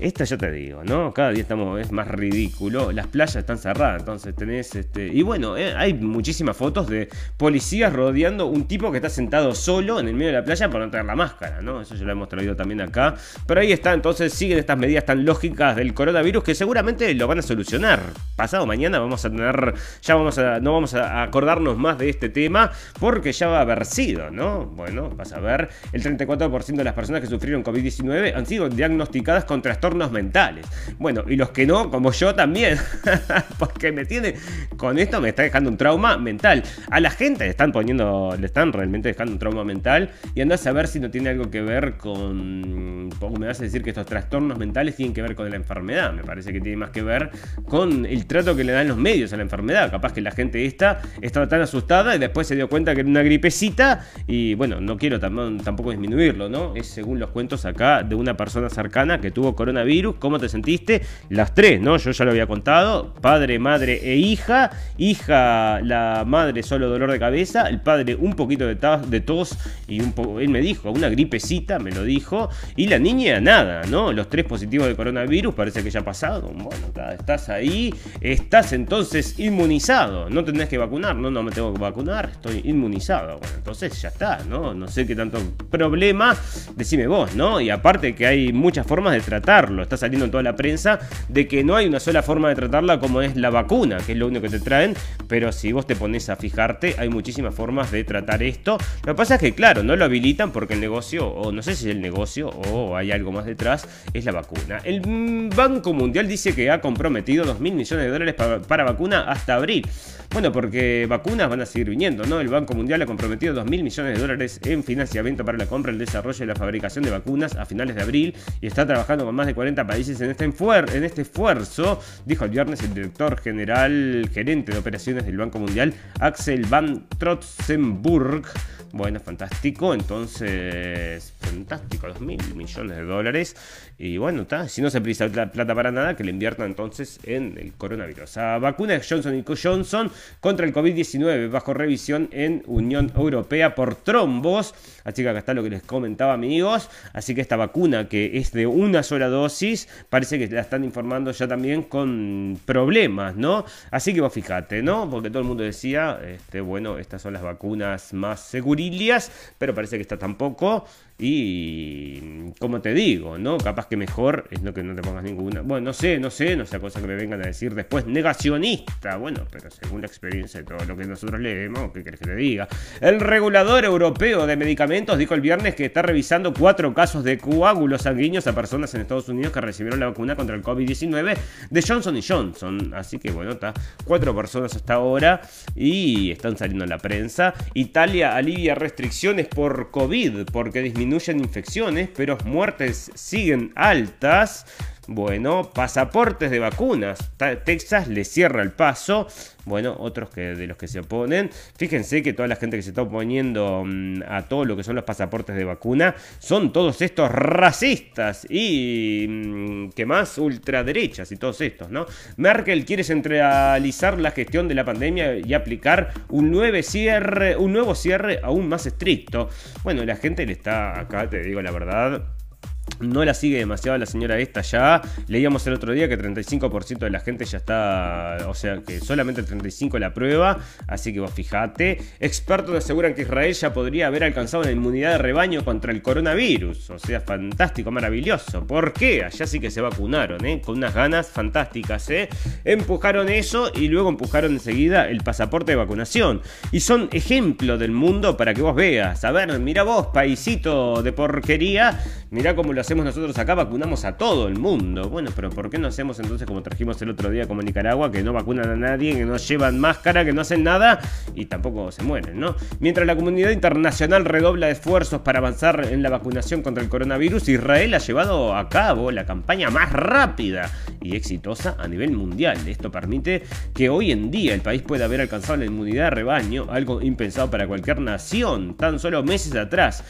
esta ya te digo, ¿no? Cada día estamos, es más ridículo. Las playas están cerradas, entonces tenés este. Y bueno, eh, hay muchísimas fotos de policías rodeando un tipo que está sentado solo en el medio de la playa para no tener la máscara, ¿no? Eso ya lo hemos traído también acá. Pero ahí está, entonces siguen estas medidas tan lógicas del coronavirus que seguramente lo van a solucionar. Pasado mañana vamos a tener. Ya vamos a. No vamos a acordarnos más de este tema porque ya va a haber sido, ¿no? Bueno, vas a ver. El 34% de las personas que sufrieron COVID-19 han sido diagnosticadas con trastornos mentales. Bueno, y los que no, como yo también, porque me tiene, con esto me está dejando un trauma mental. A la gente le están poniendo, le están realmente dejando un trauma mental y andás a ver si no tiene algo que ver con, me vas a decir que estos trastornos mentales tienen que ver con la enfermedad. Me parece que tiene más que ver con el trato que le dan los medios a la enfermedad. Capaz que la gente esta estaba tan asustada y después se dio cuenta que era una gripecita y bueno, no quiero tampoco disminuirlo, ¿no? Es según los cuentos acá de una persona cercana que tuvo coronavirus virus, ¿cómo te sentiste? Las tres, ¿no? Yo ya lo había contado, padre, madre e hija, hija, la madre solo dolor de cabeza, el padre un poquito de, de tos y un poco, él me dijo, una gripecita, me lo dijo, y la niña nada, ¿no? Los tres positivos de coronavirus, parece que ya ha pasado, bueno, estás ahí, estás entonces inmunizado, no tenés que vacunar, no, no me tengo que vacunar, estoy inmunizado, bueno, entonces ya está, ¿no? No sé qué tanto problema, decime vos, ¿no? Y aparte que hay muchas formas de tratarlo, está saliendo en toda la prensa, de que no hay una sola forma de tratarla como es la vacuna, que es lo único que te traen, pero si vos te pones a fijarte, hay muchísimas formas de tratar esto. Lo que pasa es que, claro, no lo habilitan porque el negocio, o no sé si es el negocio o hay algo más detrás, es la vacuna. El Banco Mundial dice que ha comprometido 2 mil millones de dólares para, para vacuna hasta abril. Bueno, porque vacunas van a seguir viniendo, ¿no? El Banco Mundial ha comprometido 2 mil millones de dólares en financiamiento para la compra, el desarrollo y la fabricación de vacunas a finales de abril y está trabajando con más de 40 países en este, en este esfuerzo, dijo el viernes el director general gerente de operaciones del Banco Mundial, Axel Van Trotzenburg. Bueno, fantástico. Entonces, fantástico, 2 mil millones de dólares. Y bueno, está. Si no se precisa plata para nada, que le inviertan entonces en el coronavirus. A vacuna Johnson y Johnson contra el COVID-19 bajo revisión en Unión Europea por trombos. Así que acá está lo que les comentaba, amigos. Así que esta vacuna, que es de una sola dosis, parece que la están informando ya también con problemas, ¿no? Así que vos fijate, ¿no? Porque todo el mundo decía, este, bueno, estas son las vacunas más seguras pero parece que está tampoco. Y como te digo, ¿no? Capaz que mejor es no que no te pongas ninguna. Bueno, no sé, no sé, no sea cosa que me vengan a decir después negacionista. Bueno, pero según la experiencia de todo lo que nosotros leemos, ¿qué querés que te diga? El regulador europeo de medicamentos dijo el viernes que está revisando cuatro casos de coágulos sanguíneos a personas en Estados Unidos que recibieron la vacuna contra el COVID-19 de Johnson Johnson. Así que bueno, está cuatro personas hasta ahora y están saliendo en la prensa. Italia alivia restricciones por COVID porque disminuye disminuyen infecciones, pero muertes siguen altas. Bueno, pasaportes de vacunas. Texas le cierra el paso. Bueno, otros que de los que se oponen. Fíjense que toda la gente que se está oponiendo mm, a todo lo que son los pasaportes de vacuna son todos estos racistas y mm, que más ultraderechas y todos estos, ¿no? Merkel quiere centralizar la gestión de la pandemia y aplicar un nuevo cierre, un nuevo cierre aún más estricto. Bueno, la gente le está acá, te digo la verdad, no la sigue demasiado la señora esta ya. Leíamos el otro día que 35% de la gente ya está, o sea, que solamente el 35% la prueba, así que vos fijate. Expertos aseguran que Israel ya podría haber alcanzado una inmunidad de rebaño contra el coronavirus, o sea, fantástico, maravilloso. ¿Por qué? Allá sí que se vacunaron, ¿eh? Con unas ganas fantásticas, ¿eh? Empujaron eso y luego empujaron enseguida el pasaporte de vacunación. Y son ejemplo del mundo para que vos veas. A ver, mira vos, paisito de porquería, mira cómo lo hacemos nosotros acá, vacunamos a todo el mundo. Bueno, pero ¿por qué no hacemos entonces como trajimos el otro día como Nicaragua, que no vacunan a nadie, que no llevan máscara, que no hacen nada y tampoco se mueren, ¿no? Mientras la comunidad internacional redobla esfuerzos para avanzar en la vacunación contra el coronavirus, Israel ha llevado a cabo la campaña más rápida y exitosa a nivel mundial. Esto permite que hoy en día el país pueda haber alcanzado la inmunidad de rebaño, algo impensado para cualquier nación, tan solo meses atrás.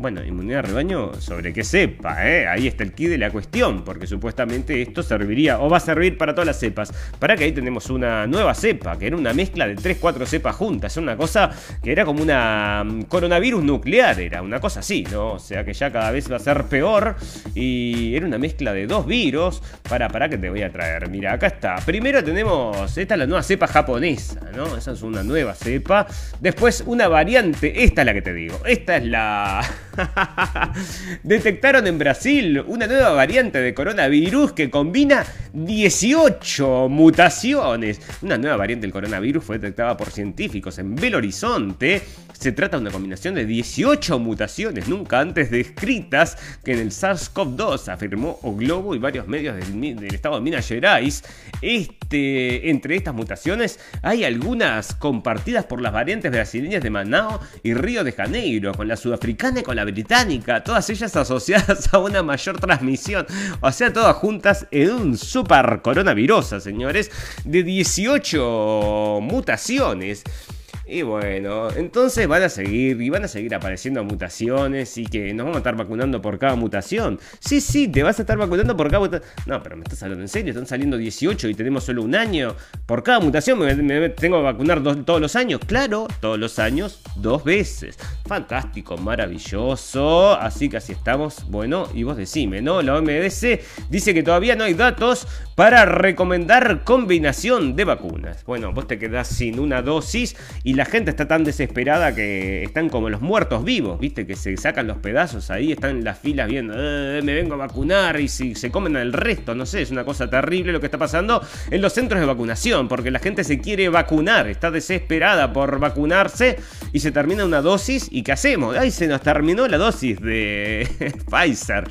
Bueno, inmunidad de rebaño sobre qué cepa, ¿eh? ahí está el key de la cuestión, porque supuestamente esto serviría o va a servir para todas las cepas. Para que ahí tenemos una nueva cepa, que era una mezcla de 3-4 cepas juntas, una cosa que era como una mm, coronavirus nuclear, era una cosa así, ¿no? O sea que ya cada vez va a ser peor y era una mezcla de dos virus. Para, para que te voy a traer, mira, acá está. Primero tenemos, esta es la nueva cepa japonesa, ¿no? Esa es una nueva cepa. Después una variante, esta es la que te digo, esta es la... Detectaron en Brasil una nueva variante de coronavirus que combina 18 mutaciones. Una nueva variante del coronavirus fue detectada por científicos en Belo Horizonte. Se trata de una combinación de 18 mutaciones nunca antes descritas que en el SARS-CoV-2, afirmó O Globo y varios medios del, estado de Minas Gerais. Entre estas mutaciones hay algunas compartidas por las variantes brasileñas de Manao y Río de Janeiro, con la sudafricana y con la británica, todas ellas asociadas a una mayor transmisión. O sea, todas juntas en un super coronavirus, señores, de 18 mutaciones. Y bueno, entonces van a seguir y van a seguir apareciendo mutaciones y que nos vamos a estar vacunando por cada mutación. Sí, sí, te vas a estar vacunando por cada mutación. No, pero me estás hablando en serio, están saliendo 18 y tenemos solo un año. Por cada mutación me, tengo que vacunar todos los años. Claro, todos los años, dos veces. Fantástico, maravilloso. Así que así estamos. Bueno, y vos decime, ¿no? La OMS dice que todavía no hay datos para recomendar combinación de vacunas. Bueno, vos te quedás sin una dosis y la gente está tan desesperada que están como los muertos vivos, ¿viste? Que se sacan los pedazos ahí, están en las filas viendo, eh, me vengo a vacunar y si se comen el resto, no sé, es una cosa terrible lo que está pasando en los centros de vacunación, porque la gente se quiere vacunar, está desesperada por vacunarse y se termina una dosis y ¿qué hacemos? Ay, se nos terminó la dosis de Pfizer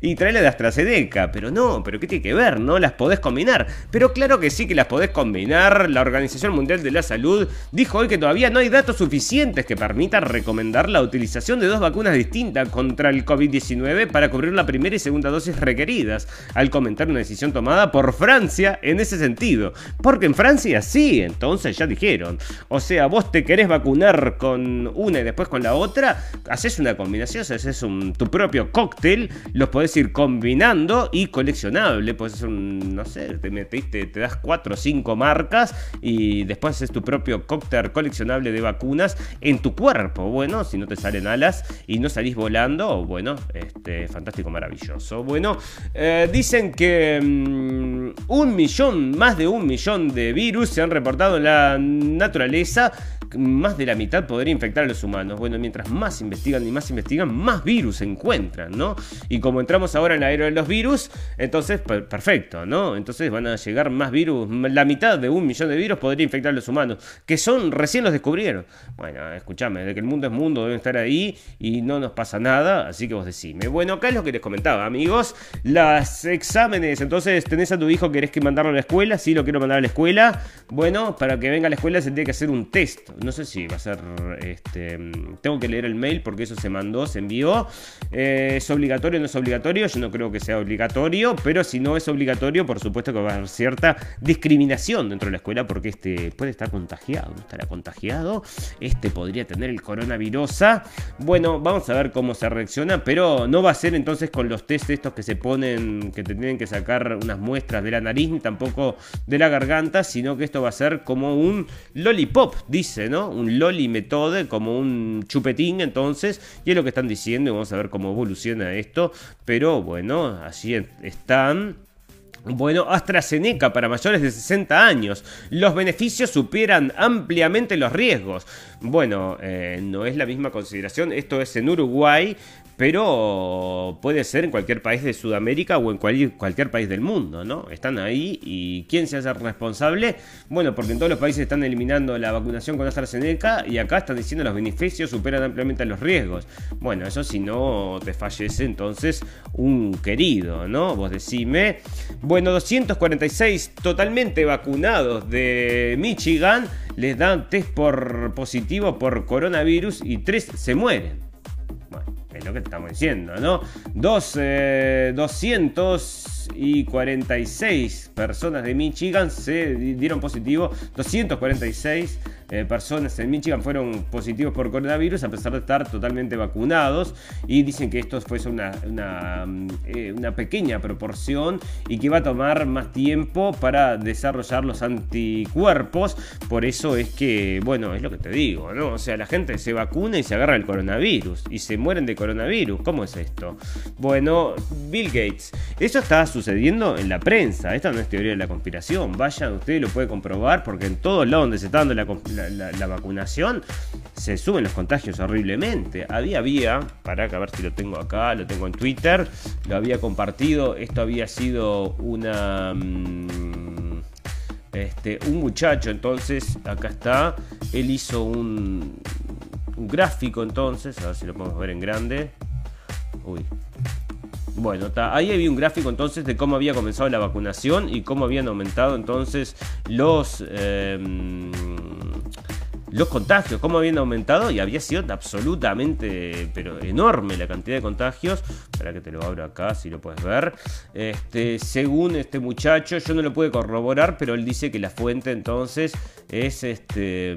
y traerle de AstraZeneca. Pero no, pero ¿qué tiene que ver? No las podés combinar. Pero claro que sí que las podés combinar. La Organización Mundial de la Salud dijo hoy que todavía no hay datos suficientes que permitan recomendar la utilización de dos vacunas distintas contra el COVID-19 para cubrir la primera y segunda dosis requeridas, al comentar una decisión tomada por Francia en ese sentido. Porque en Francia sí, entonces ya dijeron. O sea, vos te querés vacunar con una y después con la otra, haces una combinación, haces tu propio cóctel, los podés ir combinando y coleccionable. Puedes hacer no sé, te metiste, te das 4 o 5 marcas y después haces tu propio cóctel coleccionable de vacunas en tu cuerpo. Bueno, si no te salen alas y no salís volando, bueno, este, fantástico, maravilloso. Bueno, eh, dicen que um, un millón, más de un millón de virus se han reportado en la naturaleza más de la mitad podría infectar a los humanos. Bueno, mientras más investigan y más investigan, más virus se encuentran, ¿no? Y como entramos ahora en la era de los virus, entonces, perfecto, ¿no? Entonces van a llegar más virus, la mitad de un millón de virus podría infectar a los humanos, que son, recién los descubrieron. Bueno, escúchame, de que el mundo es mundo, deben estar ahí y no nos pasa nada, así que vos decime. Bueno, acá es lo que les comentaba, amigos, las exámenes, entonces tenés a tu hijo, querés que mandarlo a la escuela, sí, lo quiero mandar a la escuela. Bueno, para que venga a la escuela se tiene que hacer un test no sé si va a ser, este, tengo que leer el mail porque eso se mandó, se envió. Eh, ¿Es obligatorio o no es obligatorio? Yo no creo que sea obligatorio, pero si no es obligatorio, por supuesto que va a haber cierta discriminación dentro de la escuela porque este puede estar contagiado, no estará contagiado, este podría tener el coronavirus. Bueno, vamos a ver cómo se reacciona, pero no va a ser entonces con los test estos que se ponen, que te tienen que sacar unas muestras de la nariz, ni tampoco de la garganta, sino que esto va a ser como un lollipop, dice ¿no? Un loli metode, como un chupetín entonces, y es lo que están diciendo y vamos a ver cómo evoluciona esto, pero bueno, así están. Bueno, AstraZeneca para mayores de 60 años. Los beneficios superan ampliamente los riesgos. Bueno, eh, no es la misma consideración. Esto es en Uruguay, pero puede ser en cualquier país de Sudamérica o en cualquier país del mundo, ¿no? Están ahí y ¿quién se hace responsable? Bueno, porque en todos los países están eliminando la vacunación con AstraZeneca y acá están diciendo los beneficios superan ampliamente los riesgos. Bueno, eso si no te fallece entonces un querido, ¿no? Vos decime. Bueno, 246 totalmente vacunados de Michigan les dan test por positivo por coronavirus y 3 se mueren. Es lo que estamos diciendo, ¿no? Dos, eh, 246 personas de Michigan se dieron positivo. 246 eh, personas en Michigan fueron positivos por coronavirus a pesar de estar totalmente vacunados. Y dicen que esto fue una, una, eh, una pequeña proporción y que va a tomar más tiempo para desarrollar los anticuerpos. Por eso es que, bueno, es lo que te digo, ¿no? O sea, la gente se vacuna y se agarra el coronavirus y se mueren de coronavirus. ¿Cómo es esto? Bueno, Bill Gates, eso está sucediendo en la prensa. Esta no es teoría de la conspiración. Vayan, usted lo puede comprobar porque en todos lados donde se está dando la, la, vacunación se suben los contagios horriblemente. Había, había, para que a ver si lo tengo acá, lo tengo en Twitter, lo había compartido. Esto había sido una. Mmm, este, un muchacho, entonces, acá está. Él hizo un, un gráfico, entonces, a ver si lo podemos ver en grande. Uy, bueno, ahí había un gráfico entonces de cómo había comenzado la vacunación y cómo habían aumentado entonces los, eh, los contagios, cómo habían aumentado y había sido absolutamente, pero enorme la cantidad de contagios. Para que te lo abro acá, si lo puedes ver. Este, según este muchacho, yo no lo pude corroborar, pero él dice que la fuente entonces es este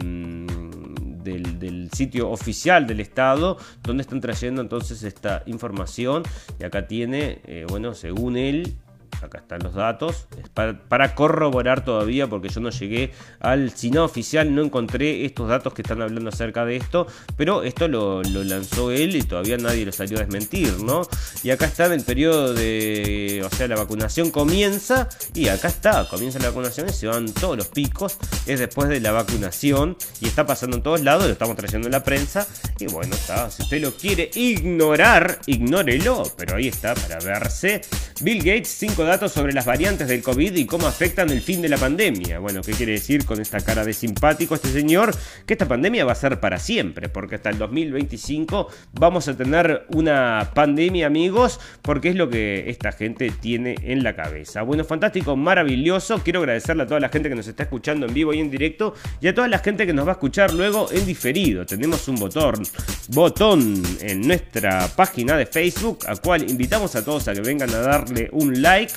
del, del, sitio oficial del Estado, donde están trayendo entonces esta información. Y acá tiene, eh, bueno, según él, acá están los datos, para, corroborar todavía, porque yo no llegué al SINA oficial, no encontré estos datos que están hablando acerca de esto, pero esto lo, lanzó él y todavía nadie lo salió a desmentir, ¿no? Y acá está en el periodo de, o sea, la vacunación comienza y acá está, comienza la vacunación y se van todos los picos, es después de la vacunación y está pasando en todos lados, lo estamos trayendo en la prensa y bueno, está, si usted lo quiere ignorar, ignórelo, pero ahí está para verse. Bill Gates, 5 datos sobre las variantes del COVID y cómo afectan el fin de la pandemia. Bueno, ¿qué quiere decir con esta cara de simpático este señor? Que esta pandemia va a ser para siempre, porque hasta el 2025 vamos a tener una pandemia, amigos, porque es lo que esta gente tiene en la cabeza. Bueno, fantástico, maravilloso. Quiero agradecerle a toda la gente que nos está escuchando en vivo y en directo y a toda la gente que nos va a escuchar luego en diferido. Tenemos un botón, botón en nuestra página de Facebook, a cual invitamos a todos a que vengan a darle un like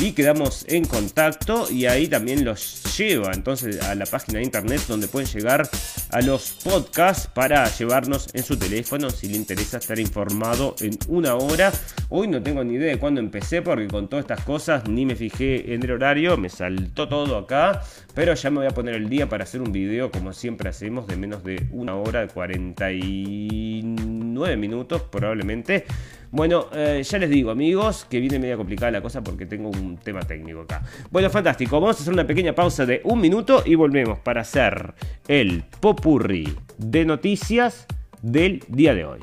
y quedamos en contacto y ahí también los lleva entonces a la página de internet donde pueden llegar a los podcasts para llevarnos en su teléfono si le interesa estar informado en una hora. Hoy no tengo ni idea de cuándo empecé porque con todas estas cosas ni me fijé en el horario, me saltó todo acá, pero ya me voy a poner el día para hacer un video como siempre hacemos de menos de una hora de 49 minutos probablemente. Bueno, eh, ya les digo, amigos, que viene media complicada la cosa porque tengo un tema técnico acá. Bueno, fantástico. Vamos a hacer una pequeña pausa de un minuto y volvemos para hacer el popurri de noticias del día de hoy.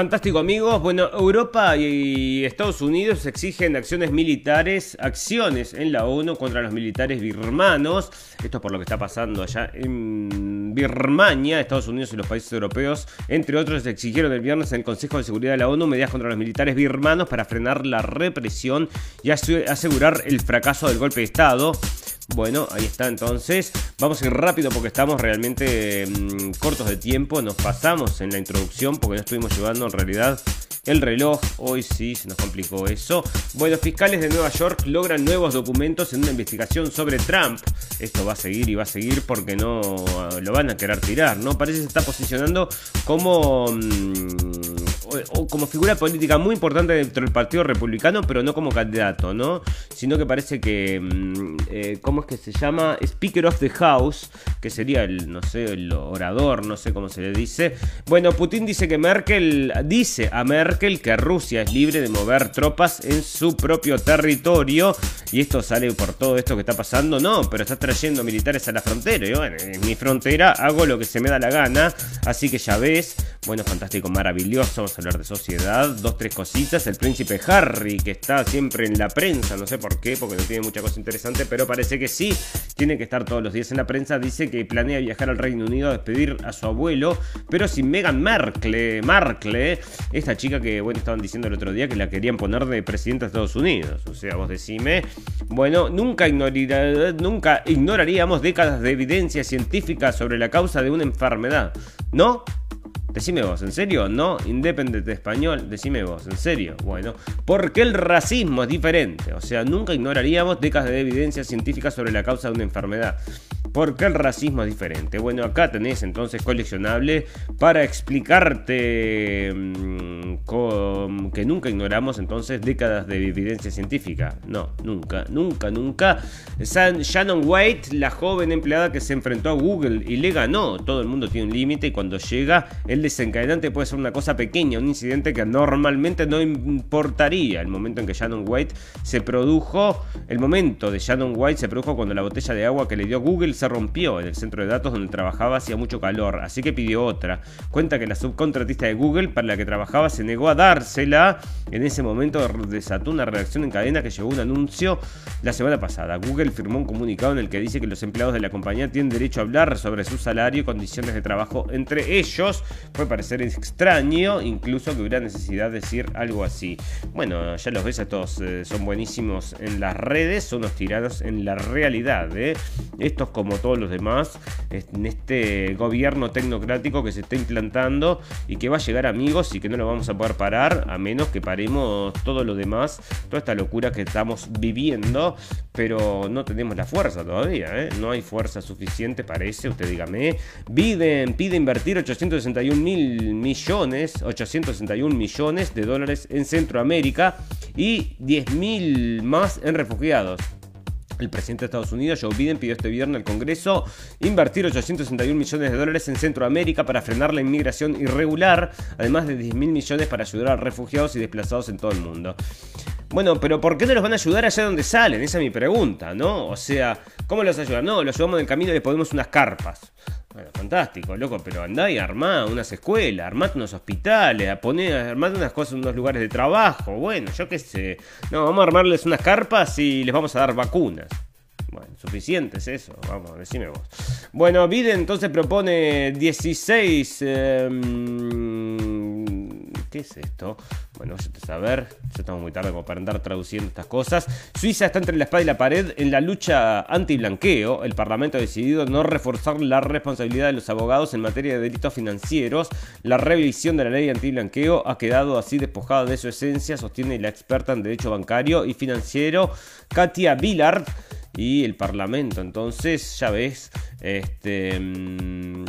Fantástico amigos, bueno, Europa y Estados Unidos exigen acciones militares, acciones en la ONU contra los militares birmanos. Esto es por lo que está pasando allá en Birmania. Estados Unidos y los países europeos, entre otros, exigieron el viernes en el Consejo de Seguridad de la ONU medidas contra los militares birmanos para frenar la represión y asegurar el fracaso del golpe de Estado. Bueno, ahí está entonces. Vamos a ir rápido porque estamos realmente mmm, cortos de tiempo. Nos pasamos en la introducción porque no estuvimos llevando en realidad el reloj. Hoy sí, se nos complicó eso. Bueno, fiscales de Nueva York logran nuevos documentos en una investigación sobre Trump. Esto va a seguir y va a seguir porque no lo van a querer tirar, ¿no? Parece que se está posicionando como... Mm, o, como figura política muy importante dentro del Partido Republicano, pero no como candidato, ¿no? Sino que parece que, mm, eh, ¿cómo es que se llama? Speaker of the House, que sería el, no sé, el orador, no sé cómo se le dice. Bueno, Putin dice que Merkel, dice a Merkel que Rusia es libre de mover tropas en su propio territorio, y esto sale por todo esto que está pasando, no, pero está trayendo militares a la frontera, y bueno, en mi frontera hago lo que se me da la gana, así que ya ves, bueno, fantástico, maravilloso, hablar de sociedad, dos, tres cositas. El príncipe Harry, que está siempre en la prensa, no sé por qué, porque no tiene mucha cosa interesante, pero parece que sí, tiene que estar todos los días en la prensa. Dice que planea viajar al Reino Unido a despedir a su abuelo, pero sin Meghan Markle, Markle, esta chica que, bueno, estaban diciendo el otro día que la querían poner de presidente de Estados Unidos. O sea, vos decime, bueno, nunca, nunca ignoraríamos décadas de evidencia científica sobre la causa de una enfermedad, ¿no? Decime vos, ¿en serio? No, independiente español, decime vos, ¿en serio? Bueno, porque el racismo es diferente, o sea, nunca ignoraríamos décadas de evidencia científica sobre la causa de una enfermedad. Porque el racismo es diferente. Bueno, acá tenés entonces coleccionable para explicarte mm, que nunca ignoramos entonces décadas de evidencia científica. No, nunca, nunca, nunca. Shannon White, la joven empleada que se enfrentó a Google y le ganó. Todo el mundo tiene un límite y cuando llega el desencadenante puede ser una cosa pequeña, un incidente que normalmente no importaría. El momento en que Shannon White se produjo, el momento de Shannon White se produjo cuando la botella de agua que le dio Google se rompió en el centro de datos donde trabajaba hacía mucho calor, así que pidió otra. Cuenta que la subcontratista de Google para la que trabajaba se negó a dársela. En ese momento desató una reacción en cadena que llevó un anuncio la semana pasada. Google firmó un comunicado en el que dice que los empleados de la compañía tienen derecho a hablar sobre su salario y condiciones de trabajo entre ellos. Puede parecer extraño, incluso que hubiera necesidad de decir algo así. Bueno, ya los ves, estos eh, son buenísimos en las redes, son los tirados en la realidad. ¿eh? Estos como todos los demás, en este gobierno tecnocrático que se está implantando y que va a llegar amigos y que no lo vamos a poder parar a menos que paremos todo lo demás, toda esta locura que estamos viviendo, pero no tenemos la fuerza todavía, ¿eh? no hay fuerza suficiente, parece, usted dígame. Biden pide invertir 861 mil millones, 861 millones de dólares en Centroamérica y 10 mil más en refugiados. El presidente de Estados Unidos, Joe Biden, pidió este viernes al Congreso invertir 861 millones de dólares en Centroamérica para frenar la inmigración irregular, además de 10 mil millones para ayudar a refugiados y desplazados en todo el mundo. Bueno, pero ¿por qué no los van a ayudar allá donde salen? Esa es mi pregunta, ¿no? O sea, ¿cómo los ayudan? No, los ayudamos en el camino y les ponemos unas carpas. Bueno, fantástico, loco, pero andá y armá unas escuelas, armá unos hospitales, poné, armá unas cosas, unos lugares de trabajo, bueno, yo qué sé. No, vamos a armarles unas carpas y les vamos a dar vacunas. Bueno, suficiente es eso, vamos, decime vos. Bueno, Biden entonces propone 16... ¿Qué es esto? Bueno, a saber, ya estamos muy tarde como para andar traduciendo estas cosas. Suiza está entre la espada y la pared en la lucha anti-blanqueo. El Parlamento ha decidido no reforzar la responsabilidad de los abogados en materia de delitos financieros. La revisión de la ley anti-blanqueo ha quedado así despojada de su esencia, sostiene la experta en derecho bancario y financiero Katia Villard y el Parlamento. Entonces, ya ves, este, mm,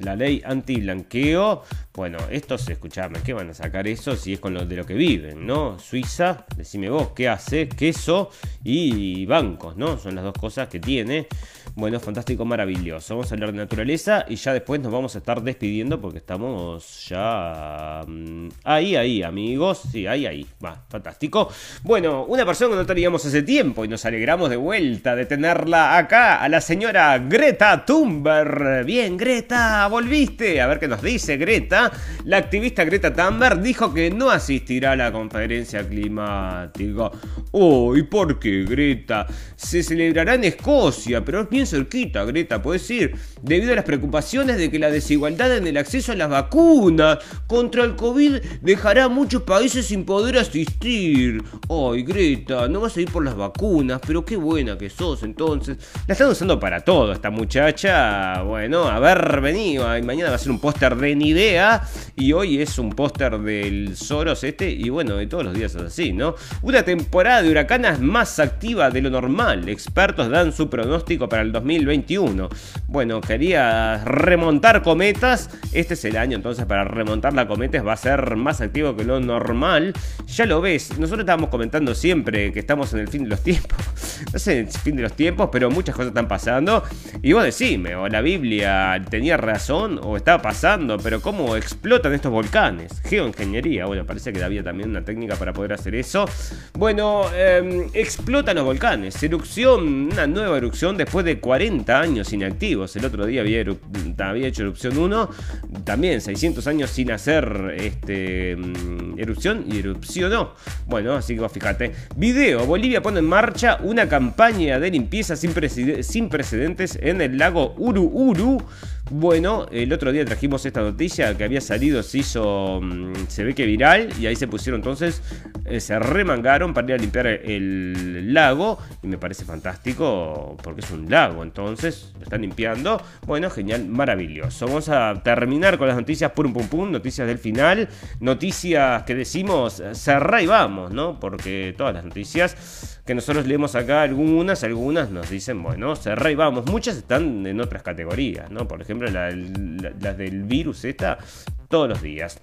la ley anti-blanqueo. Bueno, estos, escuchame, ¿qué van a sacar eso si es con lo de lo que viven, no? Suiza, decime vos, ¿qué hace? Queso y bancos, ¿no? Son las dos cosas que tiene. Bueno, fantástico, maravilloso. Vamos a hablar de naturaleza y ya después nos vamos a estar despidiendo porque estamos ya mm, ahí, ahí, amigos. Sí, ahí, ahí. Va, fantástico. Bueno, una persona que no teníamos hace tiempo y nos alegramos de vuelta de tenerla acá, a la señora Greta Thunberg. Bien, Greta, volviste. A ver qué nos dice Greta. La activista Greta Thunberg dijo que no asistirá a la conferencia climática. Oh, ¿y por qué, Greta? Se celebrará en Escocia, pero es bien cerquita, Greta, puedes ir, debido a las preocupaciones de que la desigualdad en el acceso a las vacunas contra el COVID dejará a muchos países sin poder asistir. Ay, Greta, no vas a ir por las vacunas, pero qué buena que sos entonces. La están usando para todo esta muchacha. Bueno, haber venido, mañana va a ser un póster de Nivea. Y hoy es un póster del Soros este. Y bueno, de todos los días es así, ¿no? Una temporada de huracanes más activa de lo normal. Expertos dan su pronóstico para el 2021. Bueno, quería remontar cometas. Este es el año entonces para remontar la cometa. Va a ser más activo que lo normal. Ya lo ves. Nosotros estábamos comentando siempre que estamos en el fin de los tiempos. No sé, el fin de los tiempos, pero muchas cosas están pasando. Y vos decime, o la Biblia tenía razón o estaba pasando, pero ¿cómo explotan estos volcanes? Geoingeniería, bueno, parece que había también una técnica para poder hacer eso. Bueno, em, explotan los volcanes. Erupción, una nueva erupción después de 40 años inactivos. El otro día había, había hecho erupción 1, también 600 años sin hacer este, mm, erupción y erupcionó. Bueno, así que fíjate. Video, Bolivia pone en marcha una campaña de limpieza sin, sin precedentes en el lago Uru Uru. Bueno, el otro día trajimos esta noticia que había salido, se hizo, mm, se ve que viral, y ahí se pusieron entonces, eh, se remangaron para ir a limpiar el lago, y me parece fantástico, porque es un lago, entonces, lo están limpiando. Bueno, genial, maravilloso. Vamos a terminar con las noticias pum pum pum, noticias del final, noticias que decimos, cerrá y vamos, ¿no? Porque todas las noticias que nosotros leemos acá, algunas, algunas nos dicen, bueno, cerrá y vamos. Muchas están en otras categorías, ¿no? Por ejemplo, las del virus esta, todos los días.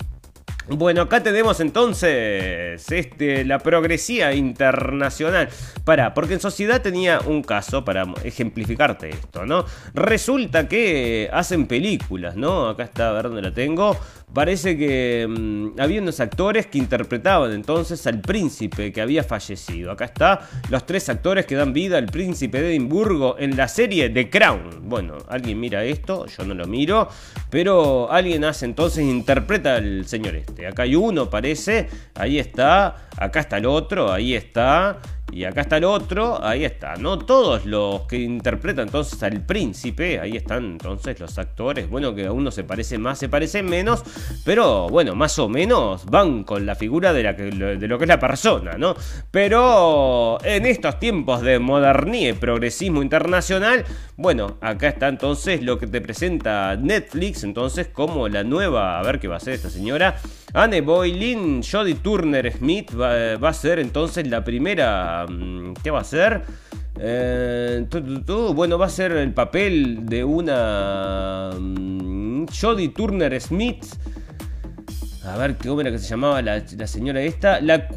Bueno, acá tenemos entonces este, la progresía internacional. Para, porque en sociedad tenía un caso para ejemplificarte esto, ¿no? Resulta que hacen películas, ¿no? Acá está, a ver dónde la tengo. Parece que mm, había unos actores que interpretaban entonces al príncipe que había fallecido. Acá está, los tres actores que dan vida al príncipe de Edimburgo en la serie The Crown. Bueno, alguien mira esto, yo no lo miro, pero alguien hace entonces, interpreta al señor este. Acá hay uno, parece, ahí está, acá está el otro, ahí está. Y acá está el otro, ahí está, ¿no? Todos los que interpretan entonces al príncipe, ahí están entonces los actores, bueno, que a uno se parece más, se parece menos, pero bueno, más o menos van con la figura de, la de lo que es la persona, ¿no? Pero en estos tiempos de modernidad y progresismo internacional, bueno, acá está entonces lo que te presenta Netflix, entonces como la nueva, a ver qué va a ser esta señora, Anne Boylin, Jodie Turner Smith va, a ser entonces la primera Mm, ¿Qué va a ser? Eh, bueno, va a ser el papel de una mm, Jodie Turner Smith. A ver, ¿cómo era que se llamaba la, la señora esta? La,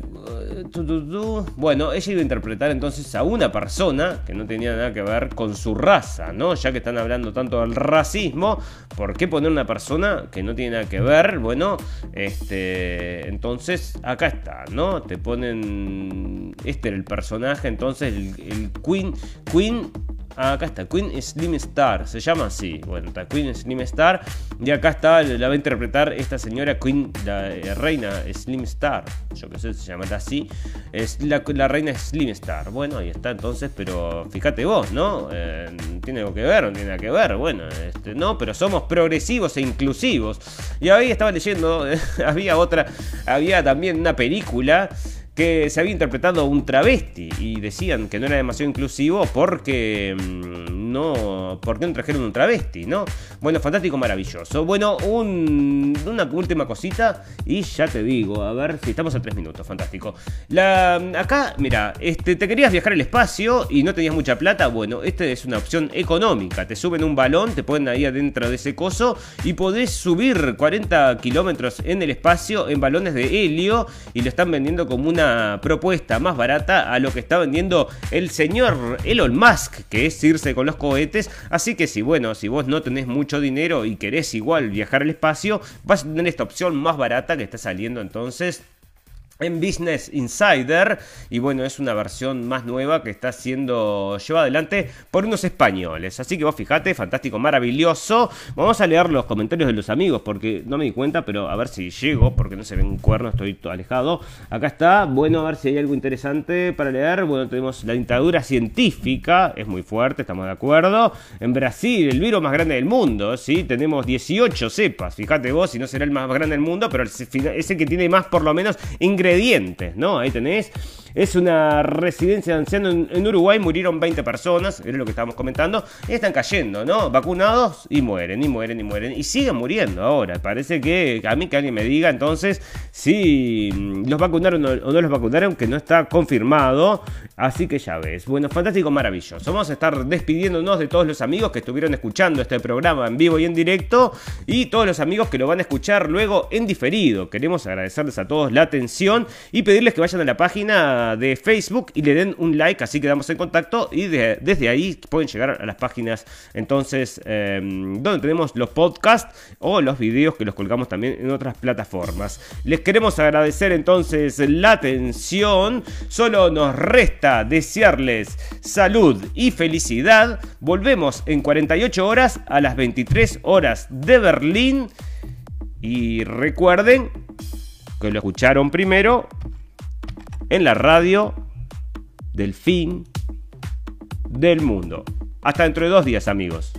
bueno, ella iba a interpretar entonces a una persona que no tenía nada que ver con su raza, ¿no? Ya que están hablando tanto del racismo, ¿por qué poner una persona que no tiene nada que ver? Bueno, este, entonces acá está, ¿no? Te ponen, este era el personaje, entonces el, el Queen, Queen acá está, Queen Slim Star, se llama así. Bueno, está Queen Slim Star. Y acá está, la va a interpretar esta señora Queen, la eh, reina Slim Star. Yo qué sé, se llama así. Es la, reina Slim Star. Bueno, ahí está entonces, pero fíjate vos, ¿no? Eh, ¿Tiene algo que ver? No tiene nada que ver. Bueno, este, no, pero somos progresivos e inclusivos. Y ahí estaba leyendo, había otra, había también una película que se había interpretado un travesti y decían que no era demasiado inclusivo porque mm, no, porque no trajeron un travesti, ¿no? Bueno, fantástico, maravilloso. Bueno, una última cosita y ya te digo, a ver si estamos a tres minutos, fantástico. La, acá, mira, este, te querías viajar al espacio y no tenías mucha plata, bueno, esta es una opción económica. Te suben un balón, te ponen ahí adentro de ese coso y podés subir 40 kilómetros en el espacio en balones de helio y lo están vendiendo como una propuesta más barata a lo que está vendiendo el señor Elon Musk, que es irse con los cohetes. Así que si bueno, si vos no tenés mucho dinero y querés igual viajar al espacio, vas a tener esta opción más barata que está saliendo entonces en Business Insider. Y bueno es una versión más nueva que está siendo llevada adelante por unos españoles. Así que vos fijate fantástico maravilloso. Vamos a leer los comentarios de los amigos porque no me di cuenta pero a ver si llego porque no se ven cuernos estoy todo alejado. Acá está. Bueno a ver si hay algo interesante para leer. Bueno tenemos la dictadura científica. Es muy fuerte estamos de acuerdo. En Brasil el virus más grande del mundo sí tenemos 18 cepas. Fíjate vos si no será el más grande del mundo pero es el que tiene más por lo menos ingredientes ingredientes, ¿no? Ahí tenés. Es una residencia de ancianos en, en Uruguay, murieron 20 personas, era lo que estábamos comentando, y están cayendo, ¿no? Vacunados y mueren, y mueren, y mueren, y siguen muriendo ahora. Parece que a mí que alguien me diga entonces si mm, los vacunaron o no los vacunaron, que no está confirmado. Así que ya ves. Bueno, fantástico, maravilloso. Vamos a estar despidiéndonos de todos los amigos que estuvieron escuchando este programa en vivo y en directo y todos los amigos que lo van a escuchar luego en diferido. Queremos agradecerles a todos la atención y pedirles que vayan a la de Facebook y le den un like, así quedamos en contacto y de- desde ahí pueden llegar a las páginas entonces eh, donde tenemos los podcasts o los videos que los colgamos también en otras plataformas. Les queremos agradecer entonces la atención. Solo nos resta desearles salud y felicidad. Volvemos en 48 horas a las 23 horas de Berlín. Y recuerden que lo escucharon primero en la radio del fin del mundo. Hasta dentro de dos días amigos.